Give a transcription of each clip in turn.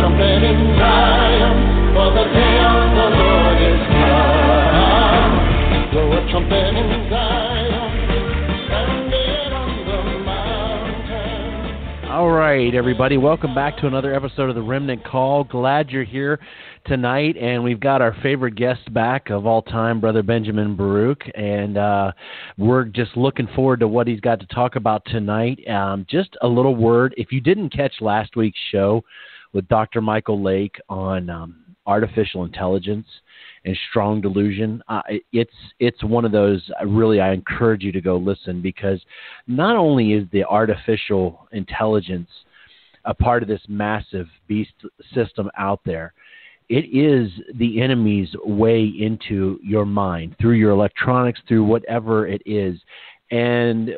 trumpet in Zion for the All right, everybody, welcome back to another episode of the Remnant Call. Glad you're here tonight, and we've got our favorite guest back of all time, Brother Benjamin Baruch, and uh, we're just looking forward to what he's got to talk about tonight. Um, just a little word if you didn't catch last week's show with Dr. Michael Lake on um, artificial intelligence and strong delusion. Uh, it's it's one of those. Uh, really, I encourage you to go listen because not only is the artificial intelligence a part of this massive beast system out there, it is the enemy's way into your mind through your electronics, through whatever it is, and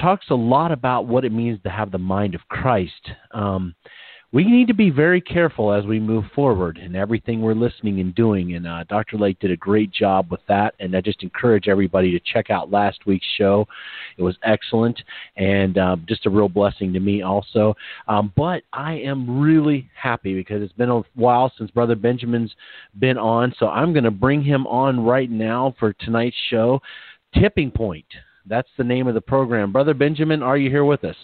talks a lot about what it means to have the mind of Christ. Um, we need to be very careful as we move forward in everything we're listening and doing. And uh, Dr. Lake did a great job with that. And I just encourage everybody to check out last week's show. It was excellent and uh, just a real blessing to me also. Um, but I am really happy because it's been a while since Brother Benjamin's been on. So I'm going to bring him on right now for tonight's show. Tipping Point. That's the name of the program. Brother Benjamin, are you here with us?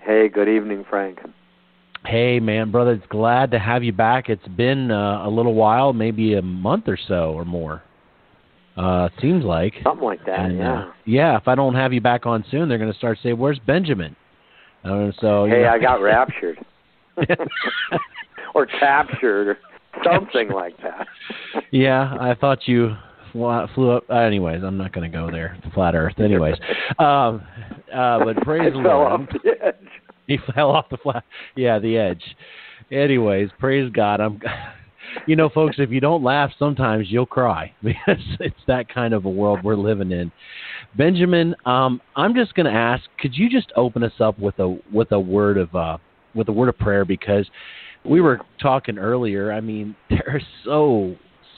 Hey, good evening, Frank. Hey, man, brother, it's glad to have you back. It's been uh, a little while, maybe a month or so or more. Uh, seems like something like that. And, yeah. Uh, yeah. If I don't have you back on soon, they're going to start saying, "Where's Benjamin?" Uh, so hey, you know. I got raptured, or captured, or something like that. yeah, I thought you flew up. Uh, anyways, I'm not going to go there. The flat Earth. Anyways, um, uh, but praise the Lord. he fell off the flat. Yeah, the edge. Anyways, praise God. I'm. You know, folks, if you don't laugh, sometimes you'll cry because it's that kind of a world we're living in. Benjamin, um, I'm just going to ask, could you just open us up with a with a word of uh, with a word of prayer because we were talking earlier. I mean, there's so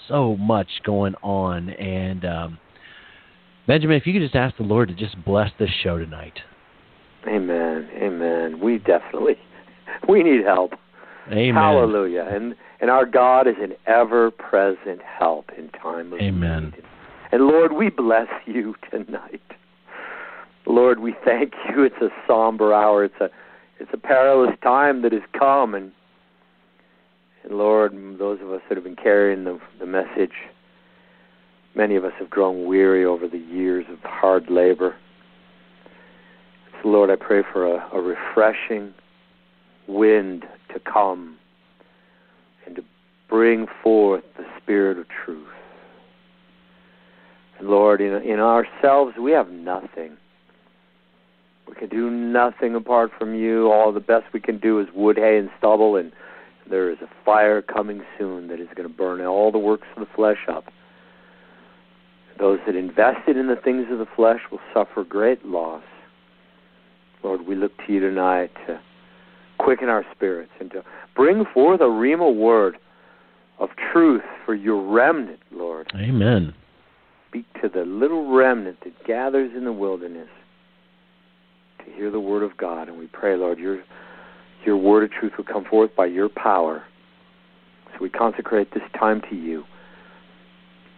so much going on, and um, Benjamin, if you could just ask the Lord to just bless this show tonight. Amen. Amen. We definitely we need help. Amen. Hallelujah. And and our God is an ever present help in time of Amen. need. And Lord, we bless you tonight. Lord, we thank you. It's a somber hour. It's a it's a perilous time that has come and and Lord, those of us that have been carrying the the message, many of us have grown weary over the years of hard labor. So Lord, I pray for a, a refreshing wind to come and to bring forth the spirit of truth. And Lord, in, in ourselves, we have nothing. We can do nothing apart from you. All the best we can do is wood, hay, and stubble, and there is a fire coming soon that is going to burn all the works of the flesh up. Those that invested in the things of the flesh will suffer great loss. Lord, we look to you tonight to quicken our spirits and to bring forth a Rhema word of truth for your remnant, Lord. Amen. Speak to the little remnant that gathers in the wilderness to hear the word of God. And we pray, Lord, your your word of truth will come forth by your power. So we consecrate this time to you.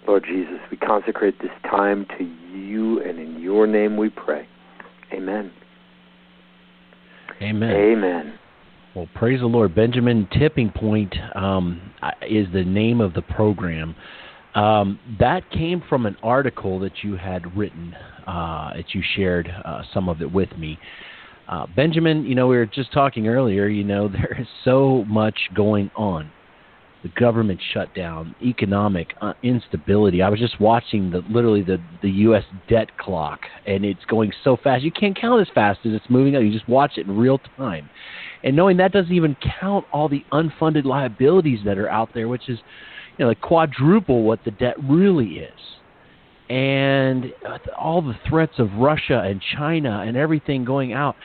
Lord Jesus, we consecrate this time to you, and in your name we pray. Amen. Amen. Amen. Well, praise the Lord. Benjamin Tipping Point um, is the name of the program. Um, that came from an article that you had written, uh, that you shared uh, some of it with me. Uh, Benjamin, you know, we were just talking earlier, you know, there is so much going on. The government shutdown, economic uh, instability. I was just watching the literally the the U.S. debt clock, and it's going so fast. You can't count as fast as it's moving. Up. You just watch it in real time, and knowing that doesn't even count all the unfunded liabilities that are out there, which is you know like quadruple what the debt really is. And uh, all the threats of Russia and China and everything going out,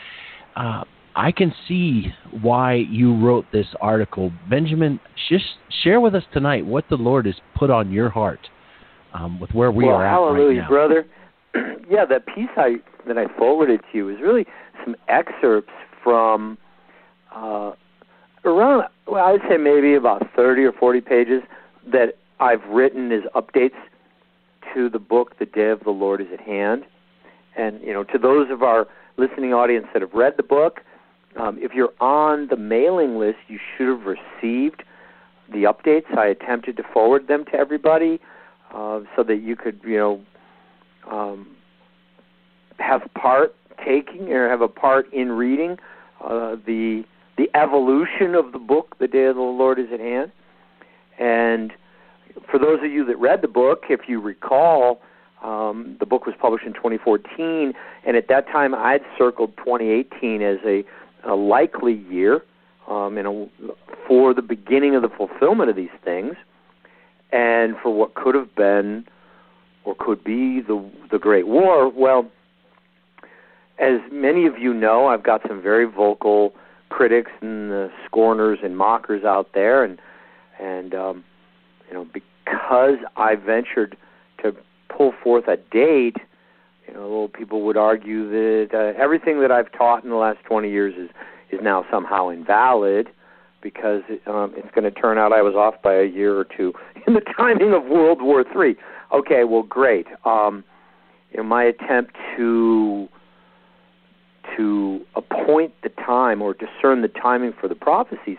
uh, I can see why you wrote this article. Benjamin, just share with us tonight what the Lord has put on your heart um, with where we well, are at hallelujah, right now. brother. yeah, that piece I that I forwarded to you is really some excerpts from uh, around, well, I'd say maybe about 30 or 40 pages that I've written as updates to the book, The Day of the Lord is at Hand. And, you know, to those of our listening audience that have read the book, um, if you're on the mailing list, you should have received the updates. I attempted to forward them to everybody uh, so that you could, you know, um, have part taking or have a part in reading uh, the the evolution of the book, The Day of the Lord is at Hand. And for those of you that read the book, if you recall, um, the book was published in 2014, and at that time I'd circled 2018 as a a likely year um, a, for the beginning of the fulfillment of these things, and for what could have been or could be the the Great War. Well, as many of you know, I've got some very vocal critics and uh, scorners and mockers out there, and and um, you know because I ventured to pull forth a date you know, people would argue that uh, everything that I've taught in the last 20 years is is now somehow invalid because um, it's going to turn out I was off by a year or two in the timing of World War III. Okay, well, great. Um, you know, my attempt to to appoint the time or discern the timing for the prophecies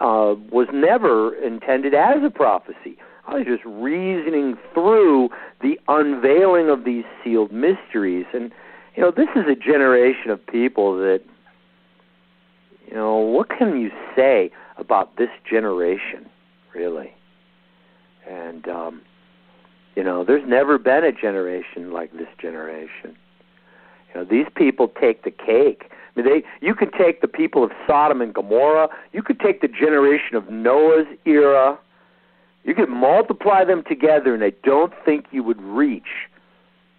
uh, was never intended as a prophecy. I was just reasoning through the unveiling of these sealed mysteries. And, you know, this is a generation of people that, you know, what can you say about this generation, really? And, um, you know, there's never been a generation like this generation. You know, these people take the cake. I mean, they you could take the people of Sodom and Gomorrah, you could take the generation of Noah's era, you could multiply them together, and I don't think you would reach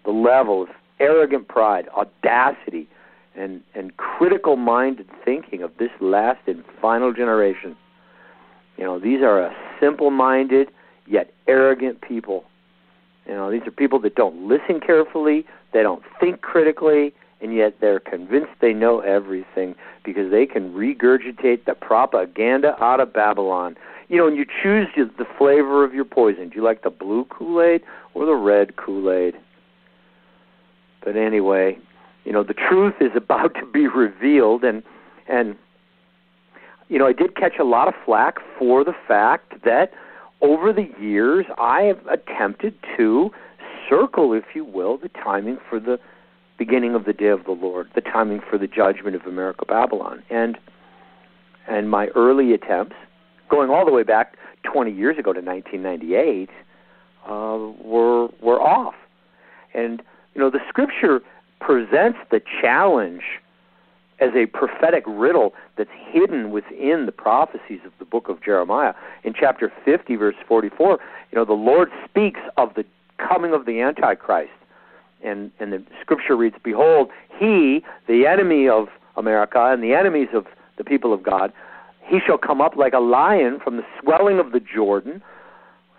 the level of arrogant pride, audacity, and, and critical minded thinking of this last and final generation. You know, these are a simple minded yet arrogant people. You know, these are people that don't listen carefully, they don't think critically, and yet they're convinced they know everything because they can regurgitate the propaganda out of Babylon you know, and you choose the flavor of your poison, do you like the blue Kool Aid or the red Kool Aid? But anyway, you know, the truth is about to be revealed, and and you know, I did catch a lot of flack for the fact that over the years I have attempted to circle, if you will, the timing for the beginning of the day of the Lord, the timing for the judgment of America Babylon, and and my early attempts going all the way back 20 years ago to 1998, uh, were were off. And you know, the Scripture presents the challenge as a prophetic riddle that's hidden within the prophecies of the book of Jeremiah. In chapter 50, verse 44, you know, the Lord speaks of the coming of the Antichrist. And, and the scripture reads, Behold, he, the enemy of America and the enemies of the people of God, he shall come up like a lion from the swelling of the Jordan,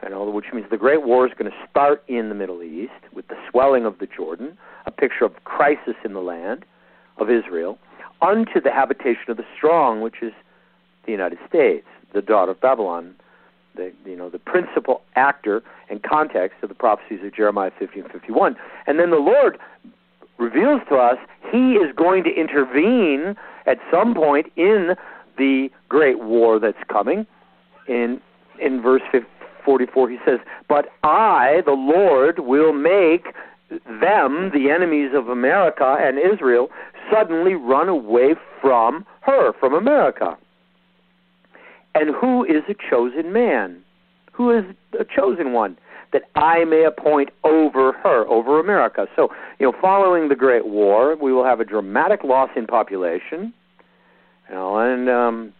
you know, which means the Great War is going to start in the Middle East with the swelling of the Jordan, a picture of crisis in the land of Israel, unto the habitation of the strong, which is the United States, the daughter of Babylon, the you know the principal actor and context of the prophecies of Jeremiah 50 and 51. And then the Lord reveals to us He is going to intervene at some point in the great war that's coming. In in verse 44, he says, "But I, the Lord, will make them, the enemies of America and Israel, suddenly run away from her, from America." And who is a chosen man? Who is a chosen one? That I may appoint over her, over America. So, you know, following the Great War, we will have a dramatic loss in population. You know, and um,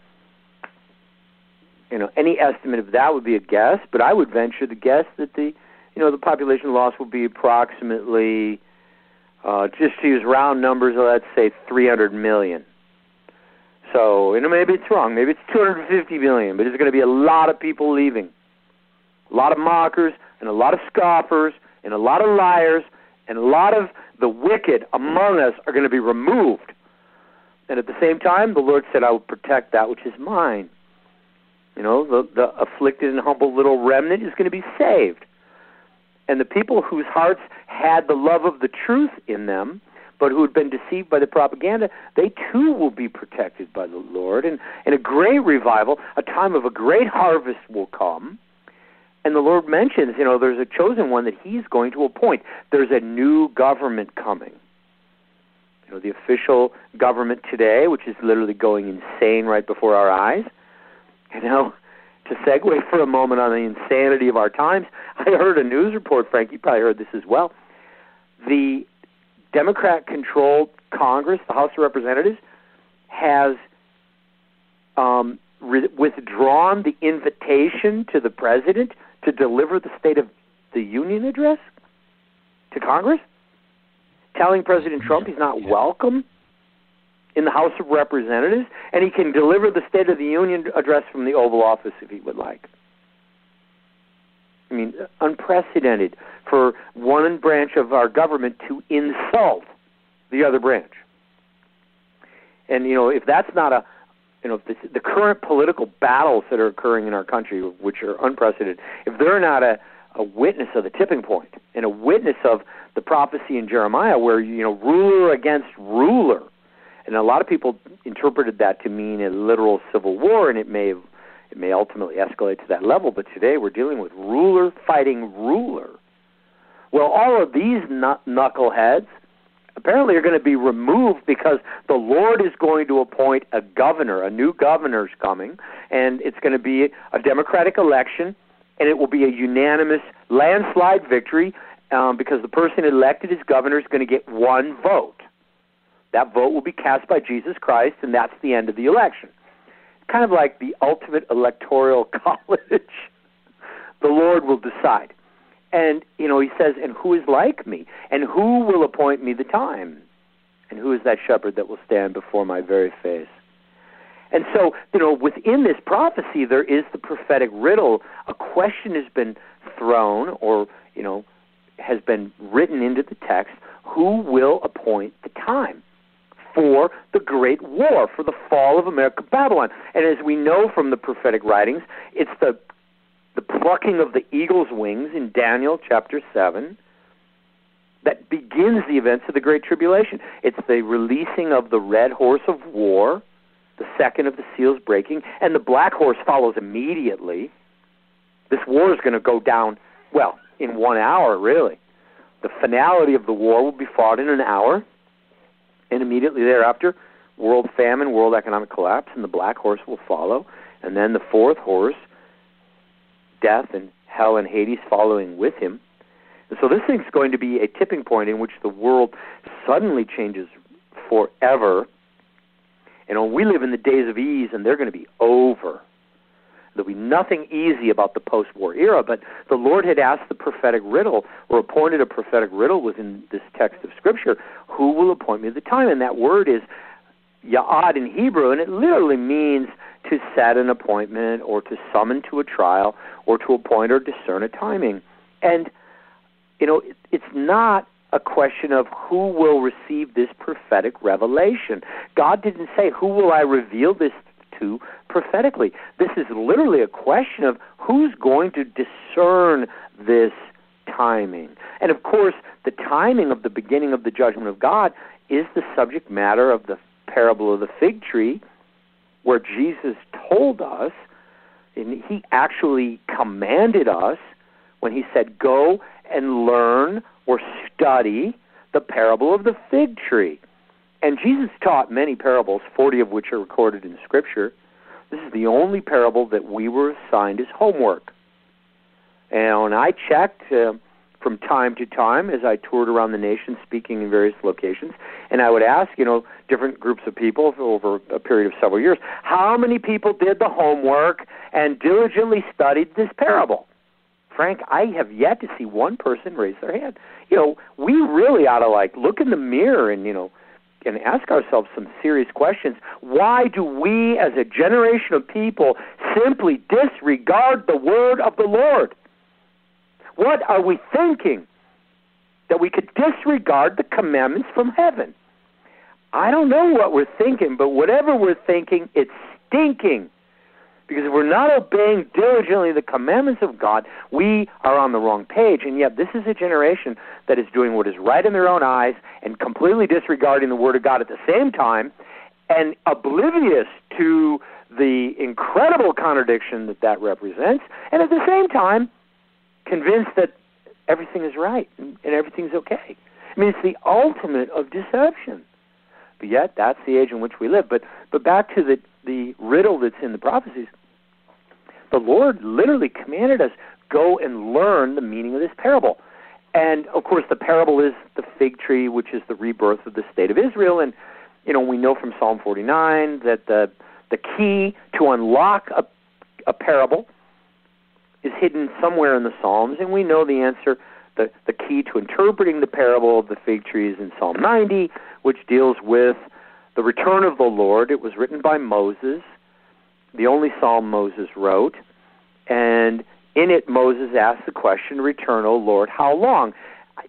you know, any estimate of that would be a guess, but I would venture to guess that the, you know, the population loss will be approximately, uh, just to use round numbers, let's say 300 million. So, you know, maybe it's wrong. Maybe it's 250 million, but there's going to be a lot of people leaving. A lot of mockers and a lot of scoffers and a lot of liars and a lot of the wicked among us are going to be removed. And at the same time, the Lord said, I will protect that which is mine. You know, the, the afflicted and humble little remnant is going to be saved. And the people whose hearts had the love of the truth in them, but who had been deceived by the propaganda, they too will be protected by the Lord. And, and a great revival, a time of a great harvest will come. And the Lord mentions, you know, there's a chosen one that He's going to appoint. There's a new government coming. You know, the official government today, which is literally going insane right before our eyes, you know, to segue for a moment on the insanity of our times, I heard a news report, Frank, you probably heard this as well. The Democrat controlled Congress, the House of Representatives, has um, re- withdrawn the invitation to the president to deliver the State of the Union address to Congress, telling President Trump he's not welcome in the House of Representatives, and he can deliver the State of the Union address from the Oval Office if he would like. I mean, unprecedented for one branch of our government to insult the other branch. And you know, if that's not a, you know, if this, the current political battles that are occurring in our country, which are unprecedented, if they're not a, a witness of the tipping point and a witness of the prophecy in Jeremiah, where you know, ruler against ruler, and a lot of people interpreted that to mean a literal civil war, and it may have, it may ultimately escalate to that level. But today we're dealing with ruler fighting ruler. Well, all of these knuckleheads apparently are going to be removed because the Lord is going to appoint a governor. A new governor's coming, and it's going to be a democratic election, and it will be a unanimous landslide victory um, because the person elected as governor is going to get one vote. That vote will be cast by Jesus Christ, and that's the end of the election. Kind of like the ultimate electoral college. the Lord will decide. And, you know, he says, and who is like me? And who will appoint me the time? And who is that shepherd that will stand before my very face? And so, you know, within this prophecy, there is the prophetic riddle. A question has been thrown, or, you know, has been written into the text who will appoint the time? for the Great War, for the fall of America Babylon. And as we know from the prophetic writings, it's the the plucking of the eagle's wings in Daniel chapter 7 that begins the events of the Great Tribulation. It's the releasing of the red horse of war, the second of the seals breaking, and the black horse follows immediately. This war is going to go down, well, in one hour, really. The finality of the war will be fought in an hour and immediately thereafter, world famine, world economic collapse, and the black horse will follow. And then the fourth horse, death and hell and Hades following with him. And so this thing's going to be a tipping point in which the world suddenly changes forever. And we live in the days of ease, and they're going to be over. There'll be nothing easy about the post war era, but the Lord had asked the prophetic riddle, or appointed a prophetic riddle within this text of Scripture who will appoint me the time? And that word is ya'ad in Hebrew, and it literally means to set an appointment or to summon to a trial or to appoint or discern a timing. And, you know, it's not a question of who will receive this prophetic revelation. God didn't say, Who will I reveal this to prophetically. This is literally a question of who's going to discern this timing. And of course, the timing of the beginning of the judgment of God is the subject matter of the parable of the fig tree, where Jesus told us, and he actually commanded us when he said, Go and learn or study the parable of the fig tree. And Jesus taught many parables, 40 of which are recorded in Scripture. This is the only parable that we were assigned as homework. And I checked uh, from time to time as I toured around the nation speaking in various locations, and I would ask, you know, different groups of people over a period of several years, how many people did the homework and diligently studied this parable? Frank, I have yet to see one person raise their hand. You know, we really ought to like look in the mirror and, you know, and ask ourselves some serious questions. Why do we as a generation of people simply disregard the word of the Lord? What are we thinking? That we could disregard the commandments from heaven. I don't know what we're thinking, but whatever we're thinking, it's stinking. Because if we're not obeying diligently the commandments of God, we are on the wrong page. And yet, this is a generation that is doing what is right in their own eyes and completely disregarding the Word of God at the same time and oblivious to the incredible contradiction that that represents, and at the same time, convinced that everything is right and, everything's okay. I mean, it's the ultimate of deception. But yet, that's the age in which we live. But but back to the the riddle that's in the prophecies. The Lord literally commanded us go and learn the meaning of this parable. And of course, the parable is the fig tree, which is the rebirth of the state of Israel. And you know, we know from Psalm 49 that the the key to unlock a, a parable is hidden somewhere in the Psalms, and we know the answer. The, the key to interpreting the parable of the fig tree is in Psalm 90, which deals with the return of the Lord. It was written by Moses, the only psalm Moses wrote, and in it Moses asked the question, Return, O Lord, how long?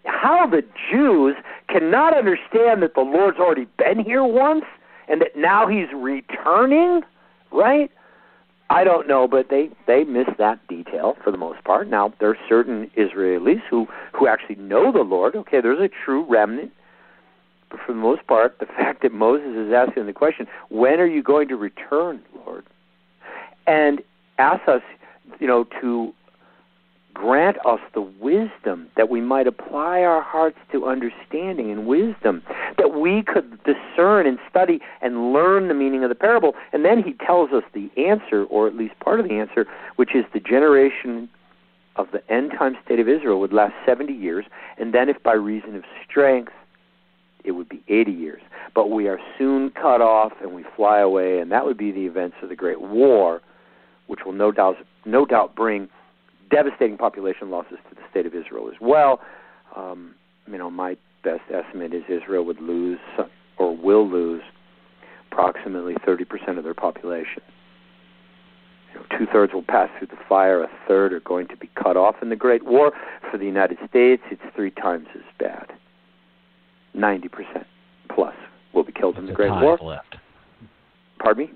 How the Jews cannot understand that the Lord's already been here once and that now he's returning, right? I don't know, but they they miss that detail for the most part. Now there are certain Israelis who who actually know the Lord. Okay, there's a true remnant, for the most part, the fact that Moses is asking the question, "When are you going to return, Lord?" and asks us, you know, to grant us the wisdom that we might apply our hearts to understanding and wisdom, that we could discern and study and learn the meaning of the parable. And then he tells us the answer, or at least part of the answer, which is the generation of the end time state of Israel would last 70 years, and then if by reason of strength, it would be 80 years. But we are soon cut off and we fly away, and that would be the events of the Great War, which will no doubt, no doubt bring devastating population losses to the state of Israel as well. Um, you know, my best estimate is Israel would lose or will lose approximately 30% of their population. You know, two thirds will pass through the fire, a third are going to be cut off in the Great War. For the United States, it's three times as bad. 90% plus will be killed it's in the Great War. Left. Pardon me?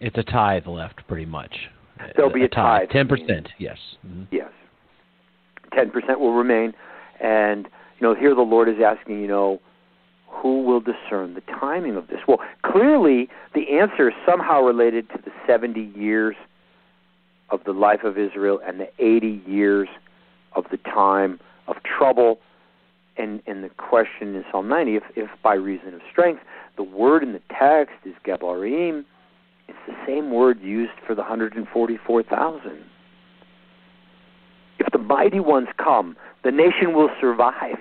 It's a tithe left, pretty much. There'll be a, a tithe. Ten percent, yes. Mm-hmm. Yes. Ten percent will remain, and you know here the Lord is asking, you know, who will discern the timing of this? Well, clearly the answer is somehow related to the seventy years of the life of Israel and the eighty years of the time of trouble. And and the question in Psalm 90, if, if by reason of strength, the word in the text is Gebarim, it's the same word used for the 144,000. If the mighty ones come, the nation will survive.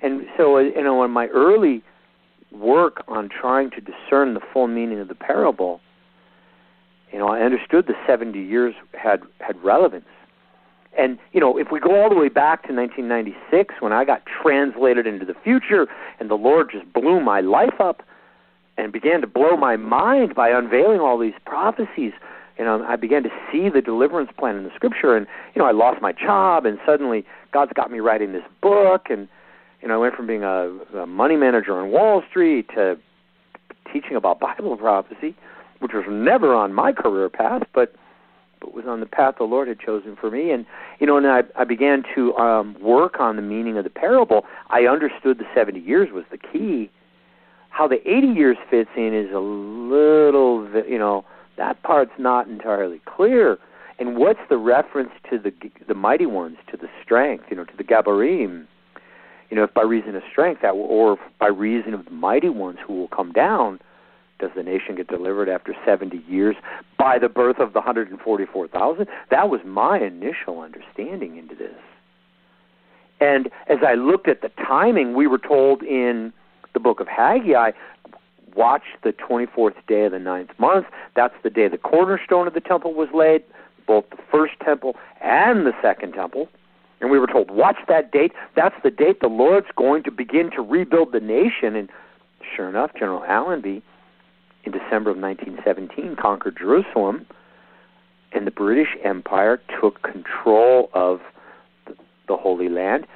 And so, uh, you know, in my early work on trying to discern the full meaning of the parable, you know, I understood the 70 years had had relevance. And you know, if we go all the way back to 1996 when I got translated into the future and the Lord just blew my life up, and began to blow my mind by unveiling all these prophecies. You know, I began to see the deliverance plan in the scripture, and you know, I lost my job, and suddenly God's got me writing this book, and you know, I went from being a, a money manager on Wall Street to teaching about Bible prophecy, which was never on my career path, but but was on the path the Lord had chosen for me. And you know, and I, I began to um, work on the meaning of the parable. I understood the seventy years was the key, how the 80 years fits in is a little, you know, that part's not entirely clear. And what's the reference to the the mighty ones, to the strength, you know, to the Gabarim? You know, if by reason of strength, that, or by reason of the mighty ones who will come down, Does the nation get delivered after 70 years by the birth of the 144,000? That was my initial understanding into this. And as I looked at the timing, we were told in the book of Haggai, watch the 24th day of the ninth month. That's the day the cornerstone of the temple was laid, both the first temple and the second temple. And we were told, watch that date. That's the date the Lord's going to begin to rebuild the nation. And sure enough, General Allenby, in December of 1917, conquered Jerusalem, and the British Empire took control of the Holy Land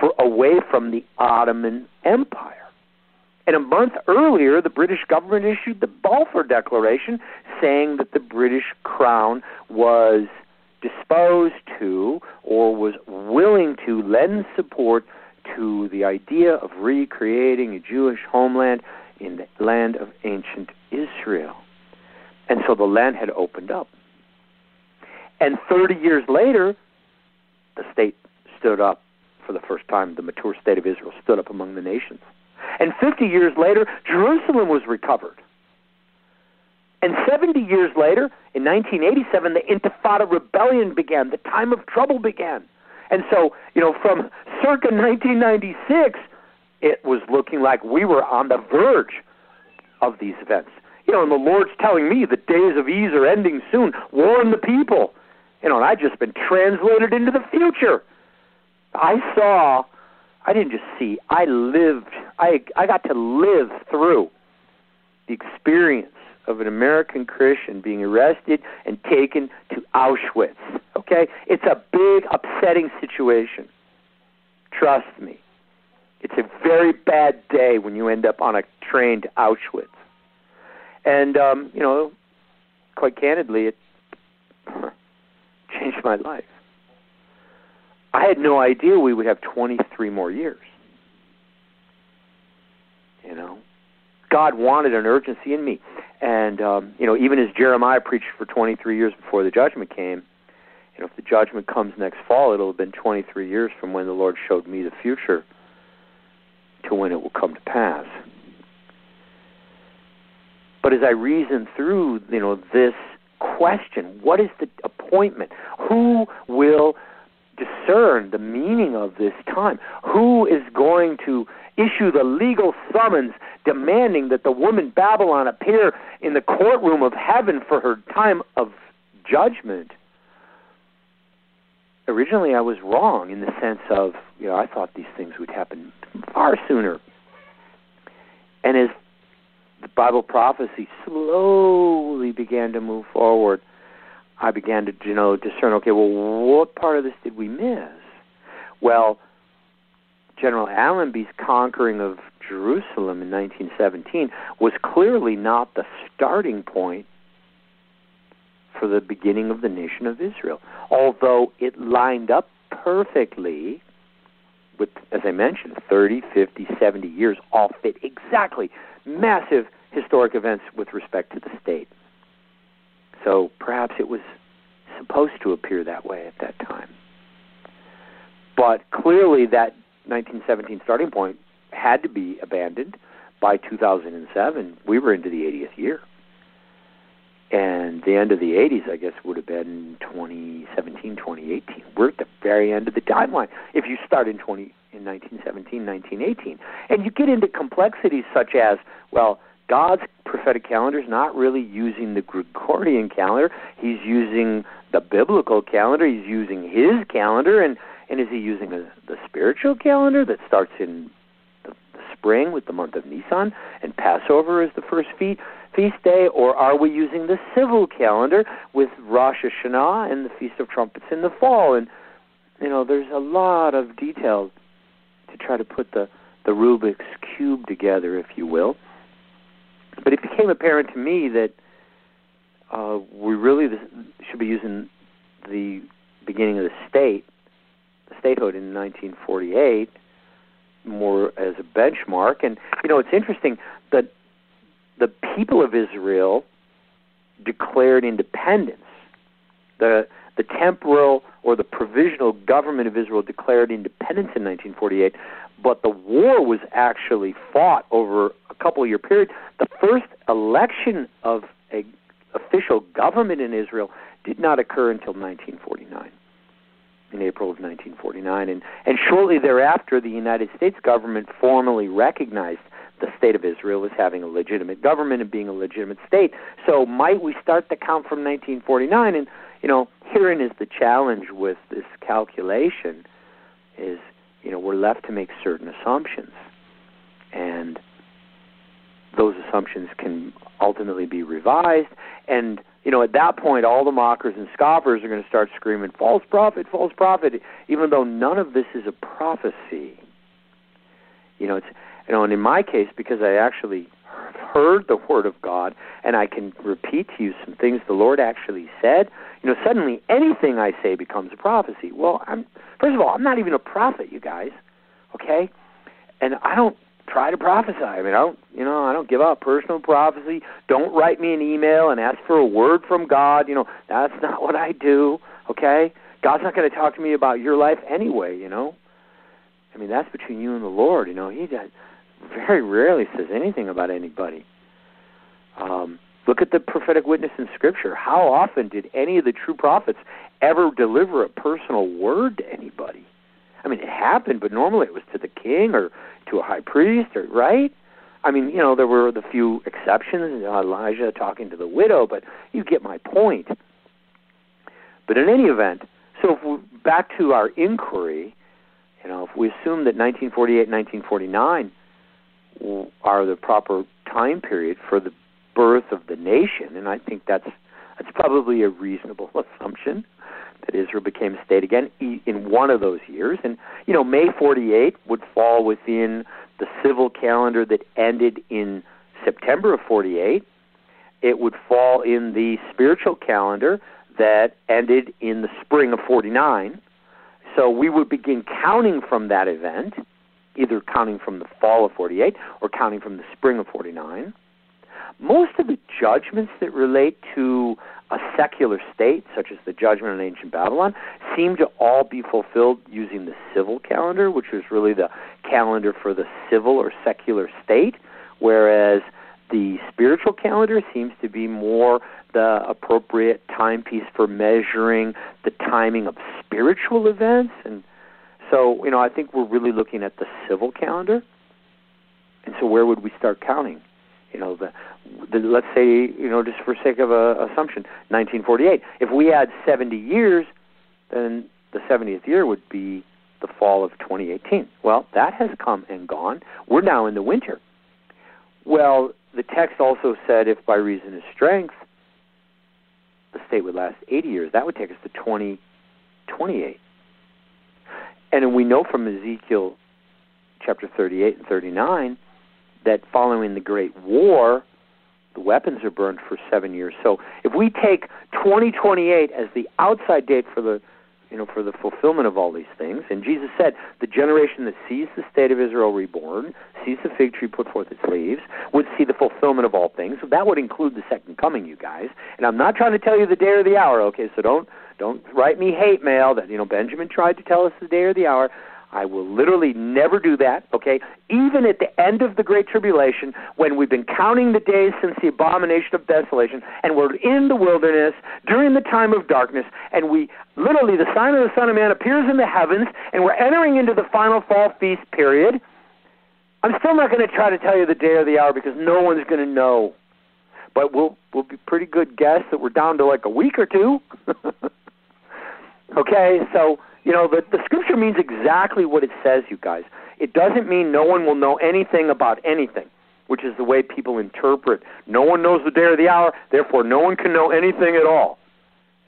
for, away from the Ottoman Empire. And a month earlier, the British government issued the Balfour Declaration saying that the British crown was disposed to or was willing to lend support to the idea of recreating a Jewish homeland in the land of ancient Israel. And so the land had opened up. And 30 years later, the state stood up for the first time. The mature state of Israel stood up among the nations. And 50 years later, Jerusalem was recovered. And 70 years later, in 1987, the Intifada rebellion began. The time of trouble began. And so, you know, from circa 1996, it was looking like we were on the verge of these events. You know, and the Lord's telling me the days of ease are ending soon. Warn the people. You know, and I've just been translated into the future. I saw, I didn't just see, I lived, I, I got to live through the experience of an American Christian being arrested and taken to Auschwitz. Okay? It's a big, upsetting situation. Trust me. It's a very bad day when you end up on a train to Auschwitz. And, um, you know, quite candidly, it changed my life. I had no idea we would have 23 more years. You know, God wanted an urgency in me, and um, you know, even as Jeremiah preached for 23 years before the judgment came, you know, if the judgment comes next fall, it'll have been 23 years from when the Lord showed me the future to when it will come to pass. But as I reason through, you know, this question, what is the appointment? Who will discern the meaning of this time. Who is going to issue the legal summons demanding that the woman Babylon appear in the courtroom of heaven for her time of judgment? Originally, I was wrong in the sense of, you know, I thought these things would happen far sooner. And as the Bible prophecy slowly began to move forward, I began to you know discern. Okay, well, what part of this did we miss? Well, General Allenby's conquering of Jerusalem in 1917 was clearly not the starting point for the beginning of the nation of Israel, although it lined up perfectly with, as I mentioned, 30, 50, 70 years all fit exactly. Massive historic events with respect to the state. So perhaps it was supposed to appear that way at that time. But clearly, that 1917 starting point had to be abandoned by 2007. We were into the 80th year. And the end of the 80s, I guess, would have been 2017, 2018. We're at the very end of the timeline. If you start in 20 in 1917, 1918, and you get into complexities such as, well, God's prophetic calendar is not really using the Gregorian calendar. He's using the biblical calendar. He's using his calendar, and and is he using a, the spiritual calendar that starts in the, the spring with the month of Nisan and Passover is the first feast feast day, or are we using the civil calendar with Rosh Hashanah and the Feast of Trumpets in the fall? And you know, there's a lot of detail to try to put the the Rubik's cube together, if you will but it became apparent to me that uh, we really should be using the beginning of the state, the statehood in 1948, more as a benchmark. And you know, it's interesting that the people of Israel declared independence. The the temporal or the provisional government of Israel declared independence in 1948, but the war was actually fought over a couple of year period. The first election of a official government in Israel did not occur until 1949 in April of 1949 and and shortly thereafter the United States government formally recognized the state of Israel as having a legitimate government and being a legitimate state. So might we start the count from 1949 and you know herein is the challenge with this calculation is you know we're left to make certain assumptions. And those assumptions can ultimately be revised. And you know at that point all the mockers and scoffers are going to start screaming false prophet false prophet even though none of this is a prophecy. You know it's you know and in my case because i actually heard the word of god and i can repeat to you some things the lord actually said you know suddenly anything i say becomes a prophecy well i'm first of all i'm not even a prophet you guys okay and i don't try to prophesy. I mean, I don't, you know, I don't give out personal prophecy. Don't write me an email and ask for a word from God. You know, that's not what I do. Okay, God's not going to talk to me about your life anyway. You know, I mean, that's between you and the Lord. You know, He does, very rarely says anything about anybody. Um, look at the prophetic witness in Scripture. How often did any of the true prophets ever deliver a personal word to anybody? I mean, it happened, but normally it was to the king or to a high priest, or right? I mean, you know, there were the few exceptions, Elijah talking to the widow, but you get my point. But in any event, so if back to our inquiry, you know, if we assume that 1948 and 1949 are the proper time period for the birth of the nation, and I think that's that's probably a reasonable assumption that Israel became a state again in one of those years. And, you know, May 48 would fall within the civil calendar that ended in September of 48. It would fall in the spiritual calendar that ended in the spring of 49. So we would begin counting from that event, either counting from the fall of 48 or counting from the spring of 49. Most of the judgments that relate to a secular state, such as the judgment in ancient Babylon, seem to all be fulfilled using the civil calendar, which was really the calendar for the civil or secular state, whereas the spiritual calendar seems to be more the appropriate timepiece for measuring the timing of spiritual events. And so, you know, I think we're really looking at the civil calendar. And so, where would we start counting? You know, the, the let's say, you know, just for sake of a assumption, 1948. If we add 70 years, then the 70th year would be the fall of 2018. Well, that has come and gone. We're now in the winter. Well, the text also said if by reason of strength the state would last 80 years, that would take us to 2028. And we know from Ezekiel chapter 38 and 39 that following the Great War, the weapons are burned for seven years. So if we take 2028 as the outside date for the you know, for the fulfillment of all these things. And Jesus said, the generation that sees the state of Israel reborn, sees the fig tree put forth its leaves, would see the fulfillment of all things. So that would include the second coming, you guys. And I'm not trying to tell you the day or the hour, okay? So don't don't write me hate mail that you know Benjamin tried to tell us the day or the hour. I will literally never do that, okay? Even at the end of the Great Tribulation, when we've been counting the days since the abomination of desolation, and we're in the wilderness during the time of darkness, and we literally, the sign of the Son of Man appears in the heavens, and we're entering into the final fall feast period, I'm still not going to try to tell you the day or the hour because no one's going to know. But we'll we'll be pretty good guess that we're down to like a week or two. okay, so you know, the, the scripture means exactly what it says, you guys. It doesn't mean no one will know anything about anything, which is the way people interpret. No one knows the day or the hour, therefore no one can know anything at all.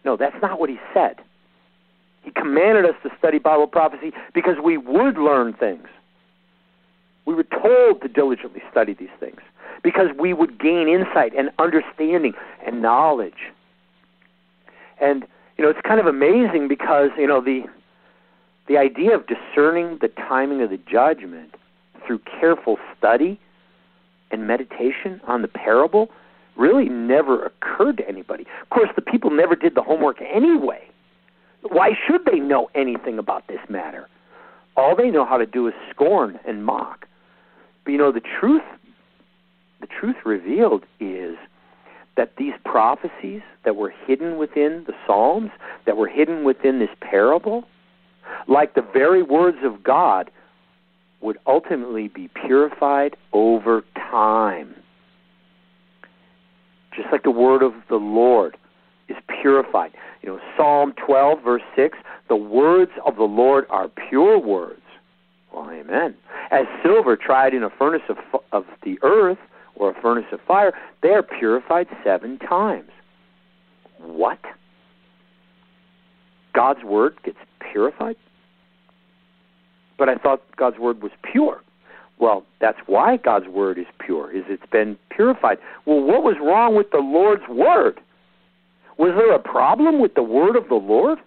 No, that's not what he said. He commanded us to study Bible prophecy because we would learn things. We were told to diligently study these things because we would gain insight and understanding and knowledge. And you know, it's kind of amazing because you know the the idea of discerning the timing of the judgment through careful study and meditation on the parable really never occurred to anybody. Of course, the people never did the homework anyway. Why should they know anything about this matter? All they know how to do is scorn and mock. But you know, the truth the truth revealed is that these prophecies that were hidden within the Psalms, that were hidden within this parable, like the very words of God, would ultimately be purified over time. Just like the word of the Lord is purified. You know, Psalm 12, verse 6 the words of the Lord are pure words. Well, amen. As silver tried in a furnace of, of the earth or a furnace of fire, they are purified seven times. What? God's word gets purified? But I thought God's word was pure. Well, that's why God's word is pure, is it's been purified. Well, what was wrong with the Lord's word? Was there a problem with the word of the Lord?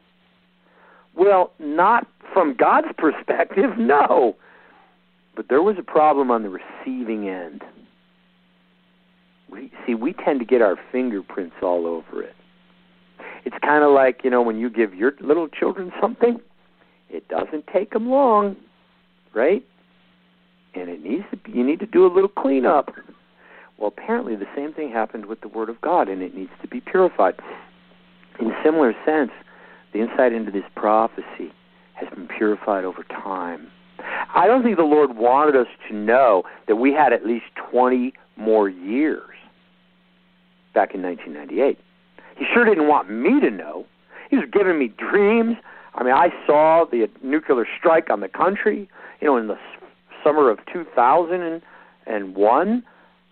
Well, not from God's perspective, no. But there was a problem on the receiving end. We see we tend to get our fingerprints all over it. It's kind of like, you know, when you give your little children something, it doesn't take them long, right? And it needs to be, you need to do a little cleanup. Well, apparently the same thing happened with the Word of God, and it needs to be purified. In a similar sense, the insight into this prophecy has been purified over time. I don't think the Lord wanted us to know that we had at least 20 more years back in 1998. He sure didn't want me to know. He was giving me dreams. I mean, I saw the nuclear strike on the country, you know, in the summer of 2001.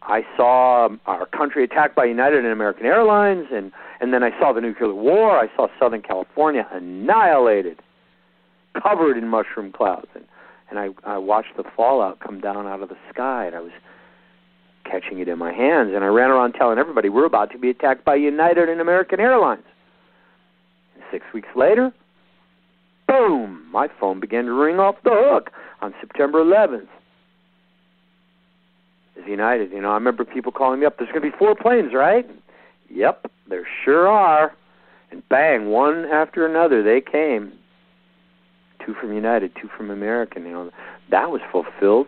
I saw um, our country attacked by United and American Airlines, and and then I saw the nuclear war. I saw Southern California annihilated, covered in mushroom clouds, and and I I watched the fallout come down out of the sky, and I was catching it in my hands, and I ran around telling everybody we're about to be attacked by United and American Airlines. And six weeks later, boom, my phone began to ring off the hook on September 11th is United. You know, I remember people calling me up. There's going to be four planes, right? Yep, there sure are. And bang, one after another, they came. Two from United, two from American. You know, that was fulfilled.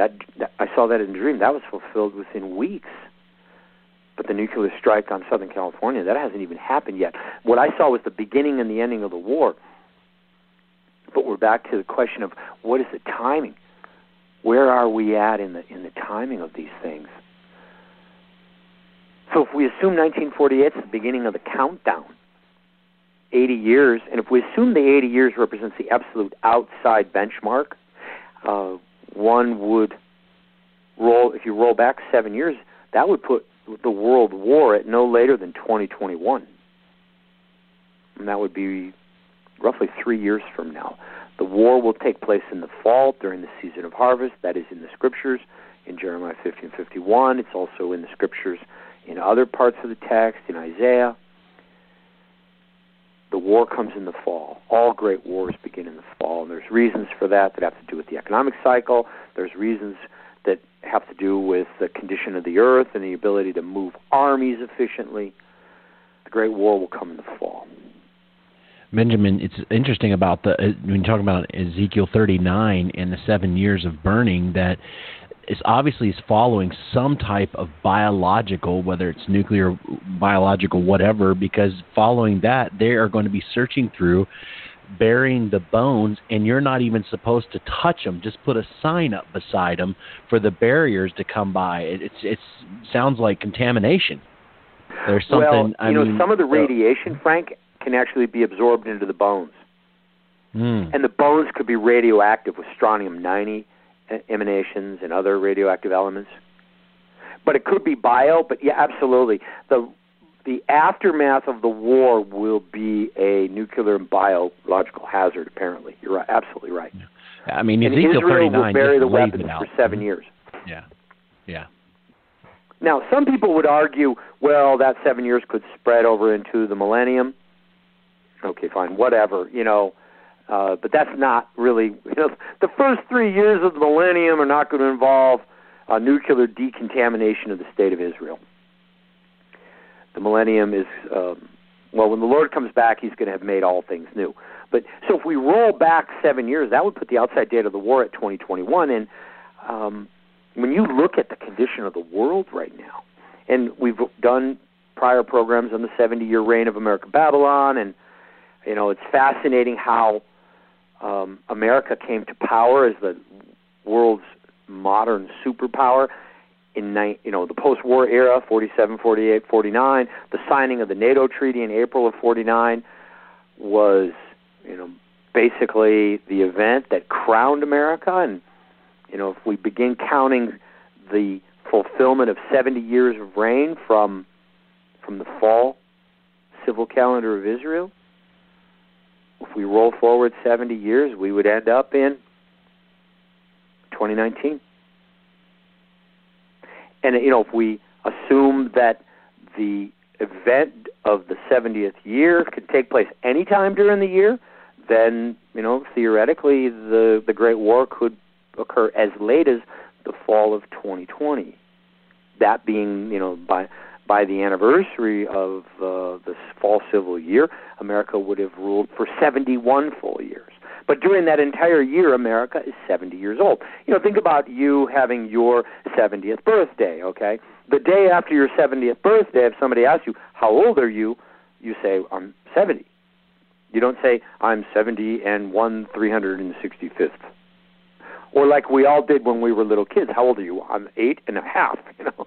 That, that I saw that in a dream. That was fulfilled within weeks. But the nuclear strike on Southern California, that hasn't even happened yet. What I saw was the beginning and the ending of the war. But we're back to the question of what is the timing? where are we at in the in the timing of these things? So if we assume 1948 is the beginning of the countdown, 80 years, and if we assume the 80 years represents the absolute outside benchmark, uh, one would roll. If you roll back seven years, that would put the world war at no later than 2021, and that would be roughly three years from now. The war will take place in the fall during the season of harvest. That is in the scriptures in Jeremiah 50 and 51. It's also in the scriptures in other parts of the text, in Isaiah. The war comes in the fall. All great wars begin in the fall, and there's reasons for that that have to do with the economic cycle. There's reasons that have to do with the condition of the earth and the ability to move armies efficiently. The great war will come in the fall. Benjamin, it's interesting about the uh, when you talk about Ezekiel 39 and the seven years of burning that is obviously is following some type of biological, whether it's nuclear, biological, whatever, because following that they are going to be searching through, burying the bones, and you're not even supposed to touch them. Just put a sign up beside them for the barriers to come by. It, it's it sounds like contamination. There's something. Well, you I know, mean, some of the radiation, Frank, can actually be absorbed into the bones. Mm. And the bones could be radioactive with strontium 90 Uh, emanations and other radioactive elements. But it could be bio, but yeah, absolutely. The the aftermath of the war will be a nuclear and biological hazard. Apparently, you're right, absolutely right. Yeah. I mean, and Ezekiel Israel 39 will bury the weapons for seven years. Yeah, yeah. Now, some people would argue, well, that seven years could spread over into the millennium. Okay, fine, whatever, you know. Uh, but that's not really, you know, the first three years of the millennium are not going to involve nuclear decontamination of the state of Israel. The millennium is, um, well, when the Lord comes back, He's going to have made all things new. But so if we roll back seven years, that would put the outside date of the war at 2021, and um, when you look at the condition of the world right now, and we've done prior programs on the 70 year reign of America Babylon, and you know it's fascinating how um, America came to power as the world's modern superpower in you know the post-war era 47 48 49 the signing of the NATO treaty in April of 49 was you know basically the event that crowned America. And you know if we begin counting the fulfillment of 70 years of reign from from the fall civil calendar of Israel if we roll forward 70 years we would end up in 2019 and you know if we assume that the event of the 70th year could take place anytime during the year, then you know theoretically the the Great War could occur as late as the fall of 2020. That being you know by by the anniversary of uh, the fall civil year, America would have ruled for 71 full years. But during that entire year, America is 70 years old. You know, think about you having your 70th birthday, okay? The day after your 70th birthday, if somebody asks you, How old are you? you say, I'm 70. You don't say, I'm 70 and 1 365th. Or like we all did when we were little kids. How old are you? I'm eight and a half. You know,